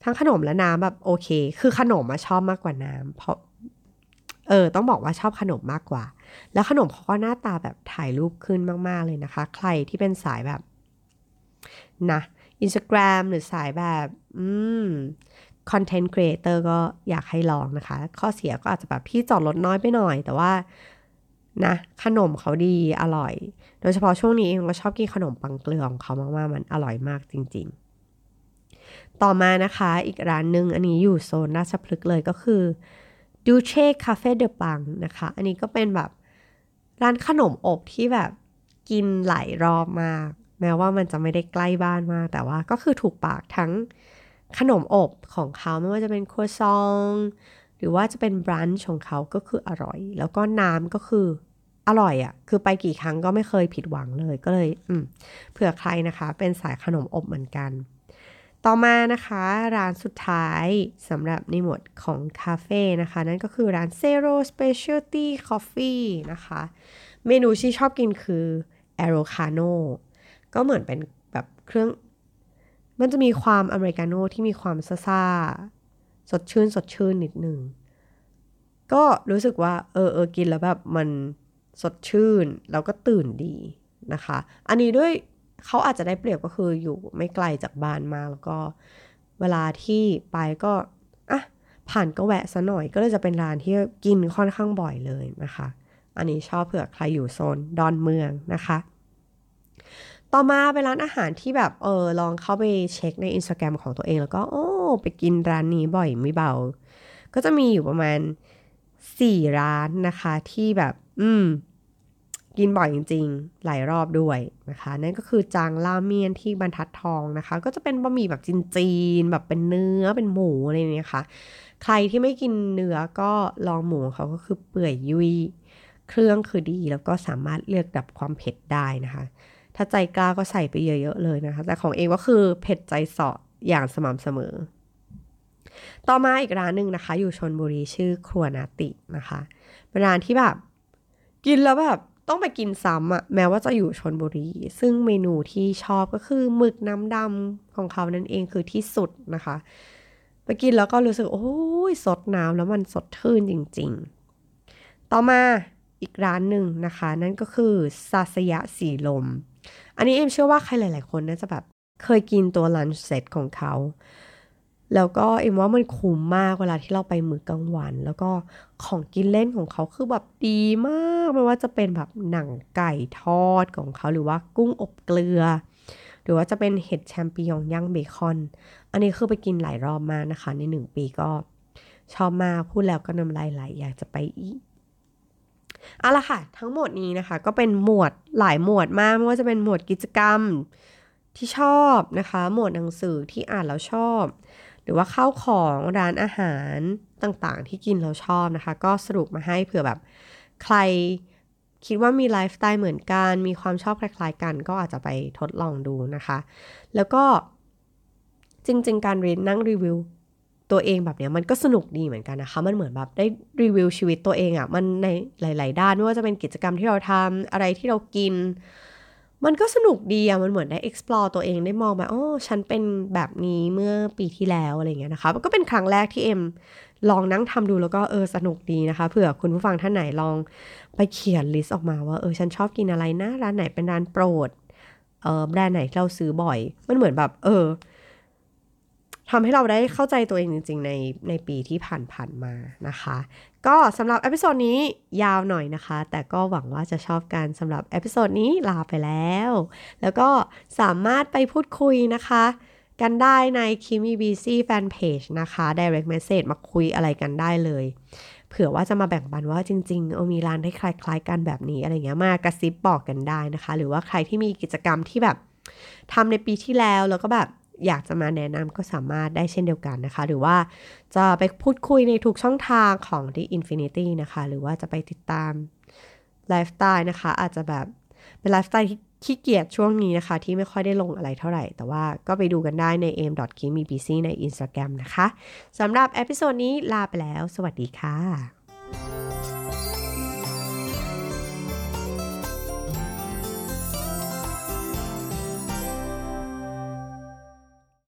ทั้งขนมและน้ำแบบโอเค คือขนมมาชอบมากกว่าน้ำเพราะ เออต้องบอกว่าชอบขนมมากกว่า แล้วขนมเขาก็หน้าตาแบบถ่ายรูปขึ้นมาก ๆ เลยนะคะ ใครที่เป็นสายแบบนะ Instagram หรือสายแบบอืมคอนเทนต์ครีเอเตอร์ก็อยากให้ลองนะคะ ข้อเสียก็อาจจะแบบที่จอดรถน้อยไปหน่อย แต่ว่านะขนมเขาดีอร่อย โดยเฉพาะช่วงนี้เองก็ชอบกินขนมปังเกลือของเขามาก ๆ มันอร่อยมากจริง ๆ ต่อมานะคะอีกร้านหนึ่งอันนี้อยู่โซนราชพฤกษ์เลยก็คือ ดูเช่คาเฟ่เดอะปังนะคะ อันนี้ก็เป็นแบบร้านขนมอบที่แบบกินหลายรอบมาก แม้ว่ามันจะไม่ได้ใกล้บ้านมาก แต่ว่าก็คือถูกปากทั้งขนมอบของเขาไม่ว่าจะเป็นครัวซอง หรือว่าจะเป็นบรันช์ของเขาก็คืออร่อย แล้วก็น้ำก็คืออร่อยอะ่ะ คือไปกี่ครั้งก็ไม่เคยผิดหวังเลยก็เลย อืมเผื่อใครนะคะ เป็นสายขนมอบเหมือนกัน ต่อมานะคะร้านสุดท้ายสำหรับในหมวดของคาเฟ่นะคะ นั่นก็คือร้าน Zero Specialty Coffee นะคะ เมนูที่ชอบกินคือ a e r o c a n o ก็เหมือนเป็นแบบเครื่อง มันจะมีความอเมริกาโน่ที่มีความซ่าสดชื่น สดชื่นนิดหนึ่ง ก็รู้สึกว่า เออเออกินแล้วแบบมันสดชื่น แล้วก็ตื่นดีนะคะ อันนี้ด้วย เขาอาจจะได้เปรียบก็คืออยู่ไม่ไกลจากบ้านมากแล้วก็เวลาที่ไปก็อะผ่านก็แวะซะหน่อยก็เลยจะเป็นร้านที่กินค่อนข้างบ่อยเลยนะคะ อันนี้ชอบเผื่อใครอยู่โซนดอนเมืองนะคะ ต่อมาเป็นร้านอาหารที่แบบเออลองเข้าไปเช็คในอินสตาแกรมของตัวเองแล้วก็โอ้ไปกินร้านนี้บ่อยไม่เบา ก็จะมีอยู่ประมาณสี่ร้านนะคะที่แบบ อืม กินบ่อยจริงๆ หลายรอบด้วยนะคะ นั่นก็คือจางราเมียนที่บรรทัดทองนะคะ ก็จะเป็นบะหมี่แบบจีนๆแบบเป็นเนื้อเป็นหมูอะไรเนี้ยค่ะ ใครที่ไม่กินเนื้อก็ลองหมูเขาก็คือเปื่อยยุยเครื่องคือดีแล้วก็สามารถเลือกดับความเผ็ดได้นะคะ ถ้าใจกล้าก็ใส่ไปเยอะๆเลยนะคะ แต่ของเองก็คือเผ็ดใจเสาะอย่างสม่ำเสมอ ต่อมาอีกร้านหนึ่งนะคะ อยู่ชนบุรีชื่อครัวนาตินะคะเป็นร้านที่แบบกินแล้วแบบ ต้องไปกินซ้ำอะแม้ว่าจะอยู่ชนบุรี ซึ่งเมนูที่ชอบก็คือหมึกน้ำดำของเขานั่นเองคือที่สุดนะคะไปกินแล้วก็รู้สึก โอ้ยสดน้ำแล้วมันสดชื่นจริง ๆ ต่อมาอีกร้านหนึ่งนะคะ นั่นก็คือซาสยะสีลม อันนี้เอ็มเชื่อว่าใครหลาย ๆ คนน่าจะแบบเคยกินตัวลันเซตของเขา แล้วก็เอ็มว่ามันคุ้มมากเวลาที่เราไปมื้อกลางวัน แล้วก็ ของกินเล่นของเขาคือแบบดีมากไม่ว่าจะเป็นแบบหนังไก่ทอดของเขาหรือว่ากุ้งอบเกลือ หรือว่าจะเป็นเห็ดแชมปิญองย่างเบคอน อันนี้คือไปกินหลายรอบมากนะคะ ในหนึ่งปีก็ชอบมากพูดแล้วก็น้ำลายไหลอยากจะไปอีกเอาละค่ะ ทั้งหมดนี้นะคะ ก็เป็นหมวดหลายหมวดมากไม่ว่าจะเป็นหมวดกิจกรรมที่ชอบนะคะ หมวดหนังสือที่อ่านแล้วชอบ หรือว่าข้าวของร้านอาหาร ต่างๆ ที่กินเราชอบนะคะ ก็สรุปมาให้เผื่อแบบใครคิดว่ามีไลฟ์สไตล์เหมือนกัน มีความชอบคล้ายๆกัน ก็อาจจะไปทดลองดูนะคะ แล้วก็จริง ๆ การเรียนนั่งรีวิวตัวเองแบบเนี้ยมันก็สนุกดีเหมือนกันนะคะ มันเหมือนแบบได้รีวิวชีวิตตัวเองอะ่ะมันในหลาย ๆ ด้านไม่ว่าจะเป็นกิจกรรมที่เราทำอะไรที่เรากิน มันก็สนุกดีอะมันเหมือนได้ explore ตัวเองได้มองแบบอ๋อฉันเป็นแบบนี้เมื่อปีที่แล้วอะไรเงี้ยนะคะมันก็เป็นครั้งแรกที่เอ็ม ลองนั่งทำดูแล้วก็เออสนุกดีนะคะ เผื่อคุณผู้ฟังท่านไหนลองไปเขียน list ออกมาว่าเออฉันชอบกินอะไรนะร้านไหนเป็นร้านโปรดเออแบรนด์ไหนเราซื้อบ่อย มันเหมือนแบบ เออทำให้เราได้เข้าใจตัวเองจริง ๆ ในในปีที่ผ่านๆมานะคะ ก็สำหรับ episode นี้ยาวหน่อยนะคะ แต่ก็หวังว่าจะชอบกันสำหรับ episode นี้ลาไปแล้ว แล้วก็สามารถไปพูดคุยนะคะ กันได้ใน Keep Me Busy Fanpage นะคะ direct message มาคุยอะไรกันได้เลย เผื่อว่าจะมาแบ่งปันว่าจริงๆเออมีร้านที่คล้ายๆ กันแบบนี้อะไรเงี้ยมากระซิบบอกกันได้นะคะ หรือว่าใครที่มีกิจกรรมที่แบบทำในปีที่แล้วแล้วก็แบบอยากจะมาแนะนำก็สามารถได้เช่นเดียวกันนะคะ หรือว่าจะไปพูดคุยในทุกช่องทางของ The Infinity นะคะ หรือว่าจะไปติดตามไลฟ์สไตล์นะคะ อาจจะแบบเป็นไลฟ์สไตล์ที่ ขี้เกียจช่วงนี้นะคะ ที่ไม่ค่อยได้ลงอะไรเท่าไหร่ แต่ว่าก็ไปดูกันได้ใน a m k i m i b c ใน Instagram นะคะสำหรับ episode นี้ลาไปแล้ว สวัสดีค่ะ